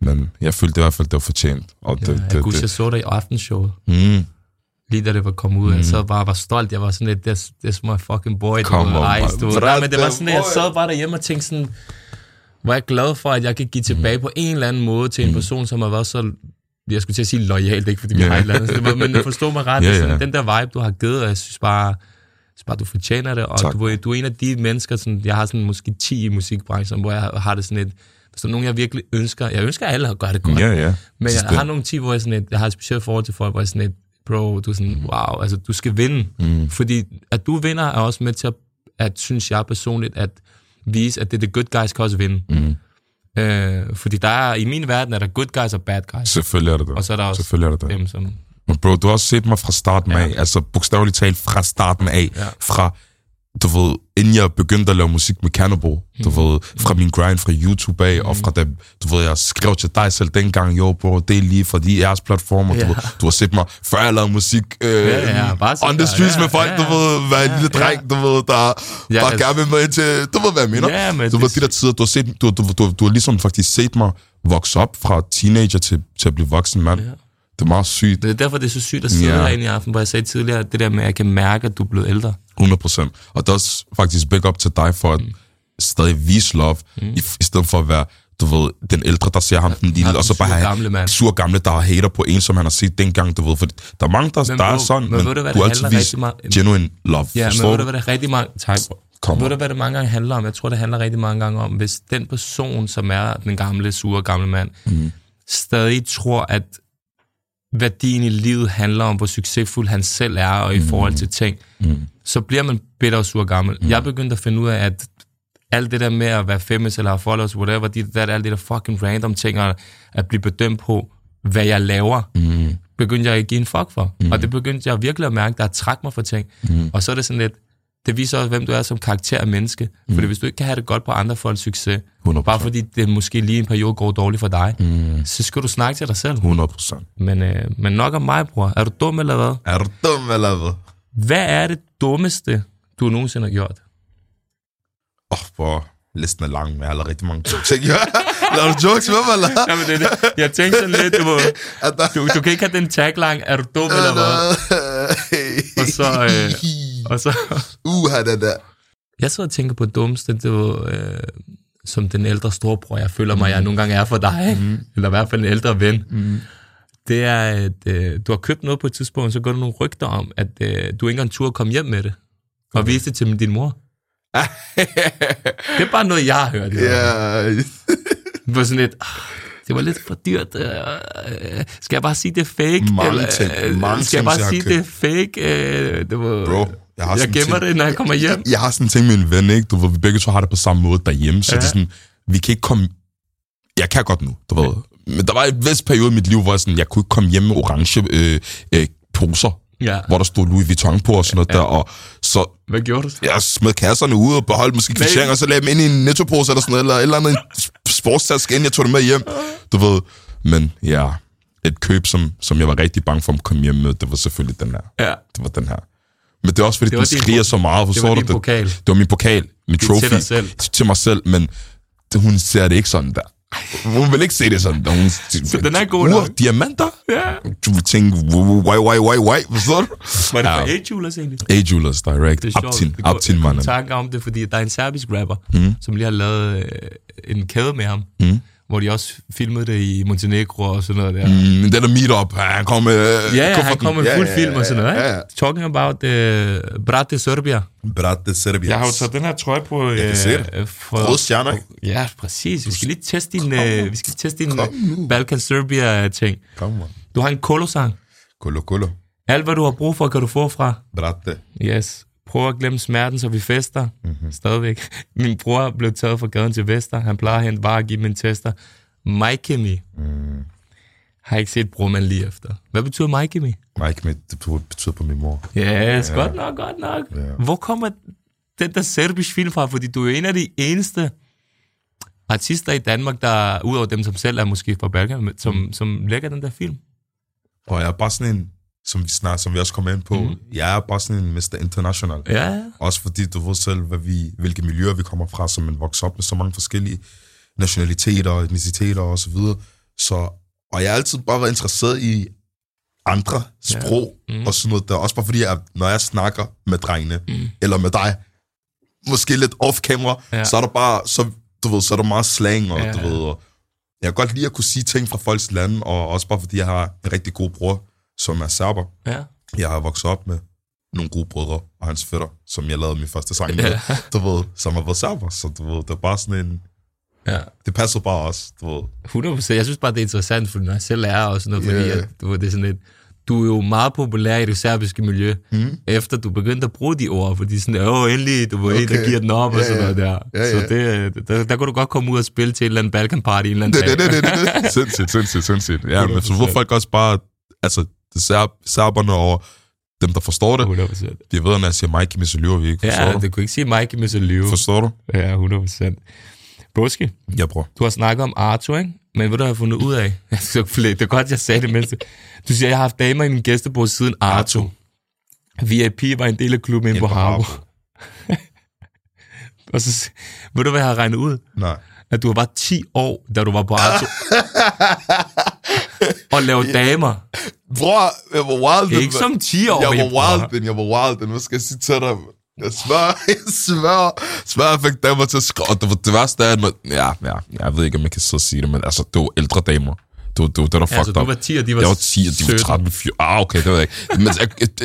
Men jeg følte i hvert fald, det var fortjent. Og det, Ja, det, jeg det, kunne huske, jeg det. så dig i aftenshowet. Mm. Lige da det var kommet ud, mm. jeg sad bare var stolt. Jeg var sådan lidt, that's, that's my fucking boy. Ved, on, Ice, du. Nej, men det var sådan, at jeg sad bare derhjemme og tænkte sådan, er jeg glad for, at jeg kan give tilbage på en eller anden måde til en person, som har været så jeg skulle til at sige lojalt, ikke fordi vi Ja. har et eller andet, det var- men forstå mig ret, yeah, sådan, ja. den der vibe, du har givet, og jeg synes bare, synes bare du fortjener det, og Tak. du, er- du er en af de mennesker, sådan, jeg har sådan måske 10 i musikbranchen, hvor jeg har det sådan et, hvis der er nogen, jeg virkelig ønsker, jeg ønsker, at alle gør det godt, Ja, ja. men jeg har nogle 10, hvor jeg, sådan et, jeg har et specielt forhold til folk, hvor jeg sådan et, bro, du er sådan, wow, altså du skal vinde. Mm. Fordi at du vinder er også med til at, at, synes jeg personligt, at vise, at det er the good guys kan også vinde. Mm. Øh, fordi der er, i min verden er der good guys og bad guys. Selvfølgelig er det det. Og så er der også Selvfølgelig er det det. dem, som... Men bro, du har også set mig fra starten af, altså bogstaveligt talt fra starten af, Ja. fra, du ved, inden jeg begyndte at lave musik med Cannibal, du Mm. ved, fra min grind fra YouTube af, og fra da, du ved, jeg skrev til dig selv dengang, jo bro, det er lige fra de jeres platformer, Ja. du, ved, du har set mig, før jeg lavede musik, øh, Ja, ja, bare on the streets Ja, med folk, ja, du ved, være en ja, lille dreng, du ved, der Ja, bare altså- gerne vil med til, du ved, hvad jeg mener? Men du ved, de der tider, du har, set, du, du, du, du har ligesom faktisk set mig vokse op fra teenager til, til at blive voksen mand. Ja. Det er meget sygt. Det er derfor, det er så sygt at sidde yeah. herinde i aften, hvor jeg sagde tidligere, det der med, at jeg kan mærke, at du er blevet ældre. 100 procent. Og det er også faktisk big up til dig for at mm. stadig vise love, mm. i, i stedet for at være, du ved, den ældre, der ser ham den lille, ham og så bare have gamle mand. sur gamle, der hater på en, som han har set dengang, du ved. For der er mange, der, Men der er sådan, men men, ved du, hvad du altid rigtig meget- genuine love. Ja, men ved du, hvad det rigtig mange... Tak, bro. Kom Ved du, hvad det mange gange handler om? Jeg tror, det handler rigtig mange gange om, hvis den person, som er den gamle, sure gamle mand, mm. stadig tror, at værdien i livet handler om, hvor succesfuld han selv er, og i forhold til ting, mm. så bliver man bitter og sur gammel. Mm. Jeg begyndte at finde ud af, at alt det der med at være famous eller have followers, whatever, de, der, alt det der fucking random ting, og at blive bedømt på, hvad jeg laver, mm. begyndte jeg at give en fuck for. Mm. Og det begyndte jeg virkelig at mærke, der træk mig for ting. Mm. Og så er det sådan lidt, det viser også, hvem du er som karakter af menneske. Mm. Fordi hvis du ikke kan have det godt på andre folks succes, 100%. bare fordi det måske lige en periode går dårligt for dig, mm. så skal du snakke til dig selv. 100 procent. Men, øh, men nok om mig, bror. Er du dum eller hvad? Er du dum eller hvad? Hvad er det dummeste, du nogensinde har gjort? Åh, oh, bro. Listen er lang, men jeg har lavet rigtig mange ting. [laughs] Laver du jokes med mig, eller? Jamen, det, det. Jeg tænkte sådan lidt, du, må, [laughs] du, du kan ikke have den tagline, er du dum eller hvad? Og så, øh, [laughs] og så, Uha, det der. jeg sidder og tænker på det dummeste, det var, øh, som den ældre storebror, jeg føler mig, jeg nogle gange er for dig, mm. eller i hvert fald en ældre ven. Mm. Det er, at øh, du har købt noget på et tidspunkt, så går der nogle rygter om, at øh, du ikke engang turde komme hjem med det, og vise det til din mor. [laughs] det er bare noget, jeg har hørt. Ja. Det var sådan "Ah, det var lidt for dyrt. Øh, øh, skal jeg bare sige, det er fake? Mange ting, øh, mange skal jeg ting, bare jeg har sige, det er fake? Øh, det var, Bro, jeg har jeg gemmer ting- det, når jeg kommer hjem. Jeg har sådan en ting med en ven, ikke? Du ved, vi begge to har det på samme måde derhjemme, så Ja. ja. det er sådan, vi kan ikke komme... Jeg kan godt nu, du ved. Men der var et vist periode i mit liv, hvor jeg, sådan, jeg kunne ikke komme hjem med orange øh, øh, poser, Ja. hvor der stod Louis Vuitton på og sådan noget ja. der, og så Hvad gjorde du? jeg smed kasserne ud og beholdt måske kvitteringer, og så lagde dem ind i en nettopose eller sådan noget, eller eller andet sportstaske, inden jeg tog det med hjem. Du ved, men ja, et køb, som, som jeg var rigtig bange for at komme hjem med, det var selvfølgelig den her. Ja. Det var den her. Men det er også fordi, Det var den skriger så meget, Det forstår var du? din Det, pokal. det var min pokal, min Det trophy. til selv. Til mig selv, men det, hun ser det ikke sådan der. Hun vil ikke se det sådan. Hun, Så den er god nok. diamanter? Ja. Du vil tænke, why, why, why, why, forstår du? Var det fra A-Jewelers egentlig? A-Jewelers Direct. Aptin, Aptin, jeg i mannen. tanke om det, fordi der er en serbisk rapper, mm. som lige har lavet øh, en kæde med ham, mm. Hvor de også filmede det i Montenegro og sådan noget der. Mm. Den der meet-up, han kom med... Ja, ja, han kom med fuld film og sådan noget. Ja, Ja, ja. Talking about uh, Brate Serbia. Brate Serbia. Jeg har jo taget den her trøje på. Jeg kan se det. øh, for, Røde stjerner, ikke? Ja, præcis. Vi skal lige teste din, øh, vi skal teste din øh, Balkan Serbia-ting. Kom, man. Du har en kolosang. Kolo, kolo. Alt, hvad du har brug for, kan du få fra. Brate. Yes. Prøv at glemme smerten, så vi fester. Mm-hmm. Stadigvæk. Min bror blev taget fra gaden til Vester. Han plejer hente bare at give min tester. Maikemi. Mm. Har ikke set bror man lige efter. Hvad betyder Maikemi? Mike med, det betyder på min mor. Yes, ja. godt nok, godt nok. Ja. Hvor kommer den der serbisk film fra? Fordi du er en af de eneste artister i Danmark, der, udover dem, som selv er måske fra Balkan, som, mm. som lægger den der film. Og jeg er bare sådan en, som vi snart, som vi også kommer ind på, mm. jeg er bare sådan en Mr. International. Ja. Også fordi du ved selv, hvad vi, hvilke miljøer vi kommer fra, som man vokser op med så mange forskellige nationaliteter, etniciteter og så videre. Så, og jeg har altid bare været interesseret i andre sprog ja. mm. og sådan noget der. Også bare fordi, at når jeg snakker med drengene, mm. eller med dig, måske lidt off-camera, Ja. så er der bare, så, du ved, så er der meget slang, og Ja, du ved, og jeg kan godt lide at kunne sige ting fra folks lande, og også bare fordi, jeg har en rigtig god bror, som er serber. ja. Jeg har vokset op med nogle gode brødre og hans fætter, som jeg lavede min første sang med, Ja. du ved, som har været serber. Så du ved, det er bare sådan en... ja. Det passer bare også, du ved. 100%. Jeg synes bare, det er interessant, fordi når jeg selv er og sådan noget, fordi Ja. at, du, ved, det er sådan lidt, du er jo meget populær i det serbiske miljø, mm. efter du begyndte at bruge de ord, fordi sådan, åh, endelig, du var okay. en, der giver den op og Ja, sådan ja. noget der. Ja, Så ja. det, der, der kunne du godt komme ud og spille til et eller andet Balkan Party en eller anden Det, dag. det, det, det, det. [laughs] Sindssygt, sindssygt, sindssygt. Ja, men så hvor folk også bare... Altså, serb, serberne og dem, der forstår det, 100%. de ved, når jeg siger Mike Misselur, vi ikke forstår Ja, du? det kunne ikke sige Mike med så live. Forstår du? Ja, 100%. Broski, Ja, bror. du har snakket om Arto, ikke? Men hvad du har fundet ud af? [laughs] det er godt, jeg sagde det, mens du siger, jeg har haft damer i min gæstebord siden Arto. VIP var en del af klubben inde på Harbo. [laughs] Og så, ved du, hvad jeg har regnet ud? Nej. At du var bare 10 år, da du var på Arto. [laughs] og lavede damer. Bror, jeg var wild. Det er ikke som 10 år. Jeg var wild, den. Jeg var wild, den. Hvad skal jeg sige til dig? Jeg svær, [laughs] jeg svær, svær, jeg fik damer til at skrive. Og det, det værste er, at man, ja, ja, jeg ved ikke, om jeg kan så sige det, men altså, det var ældre damer. Det var, det var, det var Ja, fucked altså, du var 10, og de var Jeg var 10, og de var 17. 13, 14. Ah, okay, det ved jeg ikke. Men,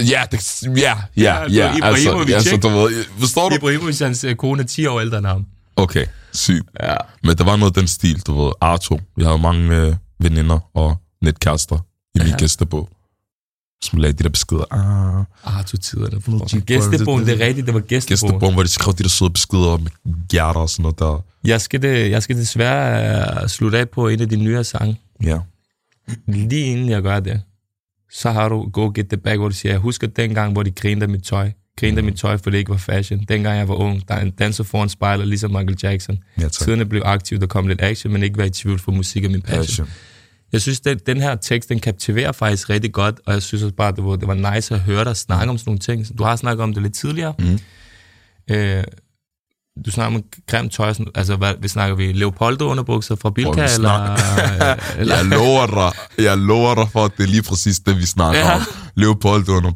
ja, det, ja, ja, ja, altså, Ibrahimovic, altså, ikke? du ved, forstår du? Ibrahimovic, hans øh, kone er 10 år ældre end ham. Okay, sygt. Ja. Men der var noget af den stil, du ved, Arto. Jeg havde mange øh, veninder og netkærester i min Ja. gæstebog, som lagde de der beskeder. Ah, Arto-tiderne. cheap Gæstebogen, boy, det er rigtigt, det var gæstebogen. gæstebogen, hvor de skrev de der søde beskeder med hjerter og sådan noget der. Jeg skal, det, jeg skal desværre uh, slutte af på en af de nyere sange. Ja. Lige inden jeg gør det, så har du Go Get The Back, hvor du siger, jeg husker dengang, hvor de grinede af mit tøj. Grinede af mit tøj, for det ikke var fashion. Dengang jeg var ung, der er en danser foran spejler, ligesom Michael Jackson. Ja, tak. Tiderne blev aktiv, der kom lidt action, men ikke være i tvivl for musik og min passion. Passion. Jeg synes, den, den her tekst, den captiverer faktisk rigtig godt, og jeg synes også bare, det var, det var nice at høre dig snakke om sådan nogle ting. Du har snakket om det lidt tidligere. Mhm. Øh, du snakker om grimt tøj, sådan- altså hvad, vi snakker vi Leopoldo-underbukser fra Bilka, vi eller, [laughs] eller Jeg lover dig, jeg lover dig for, at det er lige præcis det, vi snakker Ja. om. Leopold under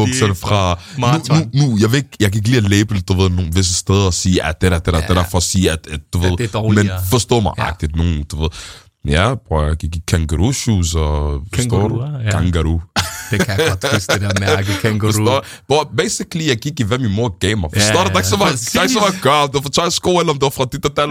bukserne. Fra... Nu, nu, nu, jeg, vil ikke, jeg kan ikke lide at label, du ved, nogle visse steder og sige, at det der, det der, det der, for at sige, at, at du ved... det er dårligere. Men forstå mig Ja. ja. agtigt nogen, du ved. Ja, bror, jeg gik i kangaroo shoes og... Kangaruer, ja. Kangaroo. Det kan jeg godt huske, det der mærke, kænguru. Forstår Bror, basically, jeg gik i, hvad min mor gav mig. Forstår Ja, du? Der er ikke så meget, der er ikke så meget galt. Du får tøj sko, eller om du var fra dit og dat,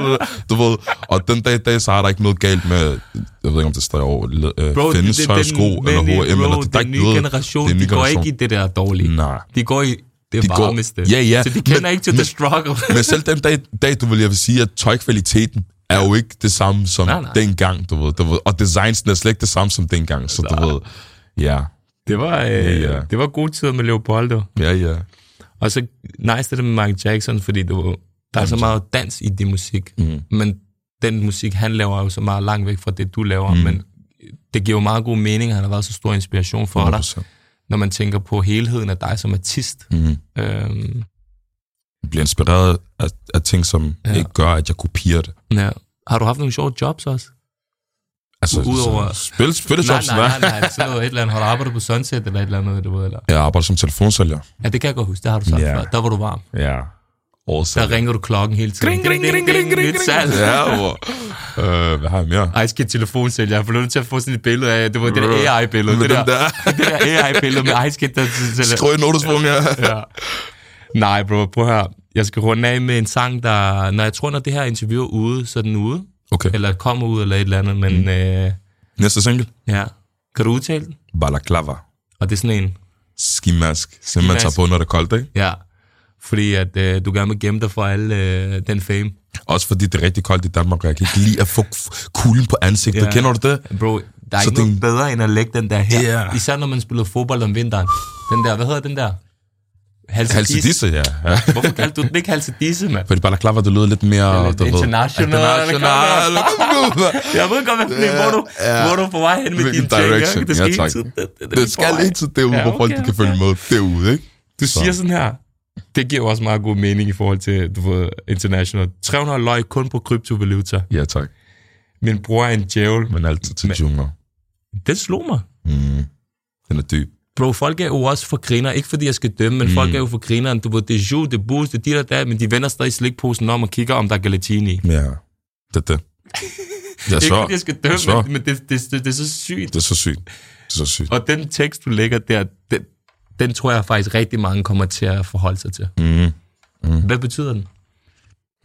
du ved. Og den dag i dag, så er der ikke noget galt med, jeg ved ikke, om det står over, øh, Bro, findes tøj sko, eller H&M, eller bro, det, der er ikke nye noget. generation, det de går ikke i det der dårlige. Nej. De går i det De går- varmeste. Ja, ja. Så de kender Men- ikke til men- the struggle. [laughs] Men selv den dag, dag, du vil jeg vil sige, at tøjkvaliteten er jo ikke det samme som Nej, nej. dengang, du ved. Du ved. Og designsen er slet ikke det samme som dengang, så du ved, ja, Det var, øh, Ja, det var gode tider med Leopoldo. ja, ja. Og så nice det med Michael Jackson, fordi du, der er så meget dans i det musik. Mm. Men den musik, han laver er jo så meget langt væk fra det, du laver. Mm. Men det giver jo meget god mening, han har været så stor inspiration for dig. 100%. når man tænker på helheden af dig som artist. Mm. Øhm, Jeg bliver inspireret af, af ting, som ja. ikke gør, at jeg kopierer det. ja. Har du haft nogle sjove jobs også? Altså, Udover- så spil, spillejobs, nej, nej, nej, nej, noget, et eller andet. Har du arbejdet på Sunset eller et eller andet, du ved, eller? Jeg arbejder som telefonsælger. Ja, det kan jeg godt huske, det har du sagt Ja. før. Der var du varm. Ja. Også. Der ringer du klokken hele tiden. Gring, gring, gring, gring, gring, Nyt salg. Ja, hvor... Øh, hvad har jeg mere? Ice Kid telefonsælger. Jeg får lyst til at få sådan et billede af, det var det der AI-billede. Det der, der. det der AI-billede med Ice Kid, der sælger. Skrøg notesprung, ja. Ja. Nej, bro, prøv her. Jeg skal runde af med en sang, der... Når jeg tror, når det her interview er ude, så er den ude. Okay. Eller kommer ud, eller et eller andet. Men mm. øh, Næste single? ja, kan du udtale den? Balaklava. Og det er sådan en... Skimask. Som man tager på, når det er koldt, ikke? Ja, fordi at øh, du gerne vil gemme dig for alle øh, den fame. Også fordi det er rigtig koldt i Danmark, og jeg kan ikke lide at få kulden på ansigtet. Ja. Kender du det? Bro, der er Så ikke noget det- bedre end at lægge den der her. Ja. Især når man spiller fodbold om vinteren. Den der, hvad hedder den der? Halsedisse. Ja. ja. Hvorfor kaldte du den ikke halsedisse, mand? Fordi balaklava, det lyder lidt mere... lidt du ved, international. International. Jeg ved godt, hvad ja, hvor, du, ja. hvor du er på vej hen med dine ting. Det skal Ja, ikke tiden. Det, det, Det skal ikke til derude, Ja, hvor folk okay, kan okay. følge med derude, ikke? Du siger sådan her. Det giver også meget god mening i forhold til, du ved, international. 300 løg kun på kryptovaluta. Ja, tak. Min bror er en djævel. Men altid til jungler. Det slog mig. Mm. Den er dyb. Bro, folk er jo også for griner. Ikke fordi jeg skal dømme, men mm. folk er jo for grineren. Du ved, det er jo, det er boost, det er dit og dat, men de vender stadig slikposen om og kigger, om der er gelatine i. Ja, det er det. Jeg [laughs] Ikke fordi jeg skal Jeg dømme, svær. men, men det, det, det, det er så sygt. Det er så sygt. Det er så sygt. Og den tekst, du lægger der, den, den tror jeg faktisk rigtig mange kommer til at forholde sig til. Mm. Hvad betyder den?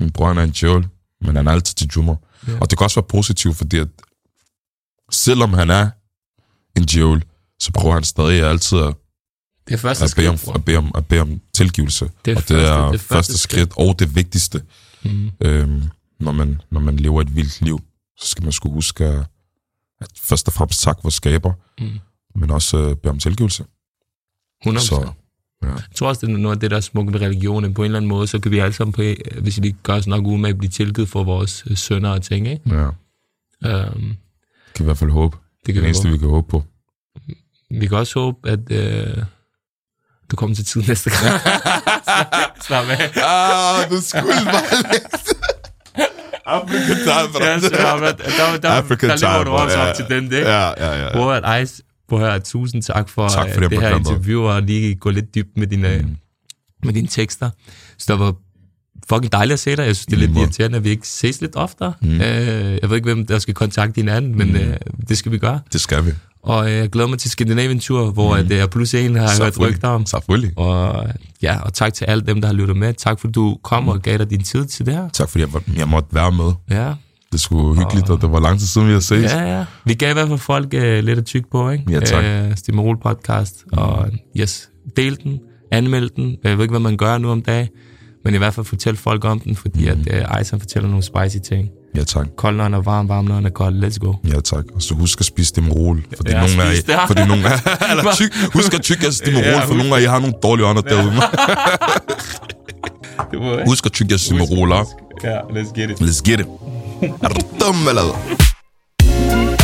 Min bror er en djævel, men han er altid til jummer. Ja. Og det kan også være positivt, fordi at selvom han er en djævel, så prøver han stadig altid at, Det første at, bede, om, at, bede, om, at bede om tilgivelse. Det og det første- er det første, første skridt og det vigtigste. Mm. Øhm, når, man, når man lever et vildt liv, så skal man skulle huske at, at først og fremmest takke vores skaber, Mm. men også øh, bede om tilgivelse. 100%. Så ja. Jeg tror også, det er noget af det, der er smukt ved religionen. På en eller anden måde, så kan vi alle sammen, på, hvis vi gør os nok umage, blive tilgivet for vores øh, sønner og ting. Ikke? ja, Um, kan vi i hvert fald håbe. det Det kan det vi eneste, håbe. vi kan håbe på. Vi kan også håbe, at øh, du kommer til tid næste gang. [laughs] Slap af. Ah, du skulle bare lidt. [laughs] African time, Ja, så, der, der, der, der, African der lever du også ja. op til den, det. Ja, ja, ja. Hvor at Ice, på her, tusind tak for, Tak for øh, det, det her interview, og lige gå lidt dybt med dine, mm. med dine tekster. Så det var fucking dejligt at se dig. Jeg synes, det er lidt Lige måde. irriterende, at vi ikke ses lidt oftere. Mm. Øh, jeg ved ikke, hvem der skal kontakte hinanden, men Mm. øh, det skal vi gøre. Det skal vi. Og øh, jeg glæder mig til Skandinavien Tur, hvor mm. at, øh, plus en har jeg hørt rygter om. Selvfølgelig. Og, ja, og tak til alle dem, der har lyttet med. Tak for, du kom og gav dig din tid til det her. Tak fordi jeg, var- jeg måtte være med. Ja, Det skulle hyggeligt, og det var lang tid siden, vi har set. ja, ja. Vi gav i hvert fald folk øh, lidt at tykke på, ikke? Ja, tak. Øh, Stimmerol podcast. Og yes, del den, anmeld den. Jeg ved ikke, hvad man gør nu om dagen. Men i hvert fald fortæl folk om den, fordi mm. at øh, han fortæller nogle spicy ting. Ja, tak. Kold når han er varm, varm når han er kold. Let's go. Ja, tak. Og så husk at spise Stimorol. Fordi Ja, ja, nogle af spis det. jer, fordi nogle af, [laughs] eller tyk, husk at tykke jeres Stimorol, Ja, ja, for nogle af jer har nogle dårlige ånder derude. [laughs] Det var, Husk at tykke jeres op. Ja, let's get it. Let's get it. Er du dum, eller hvad?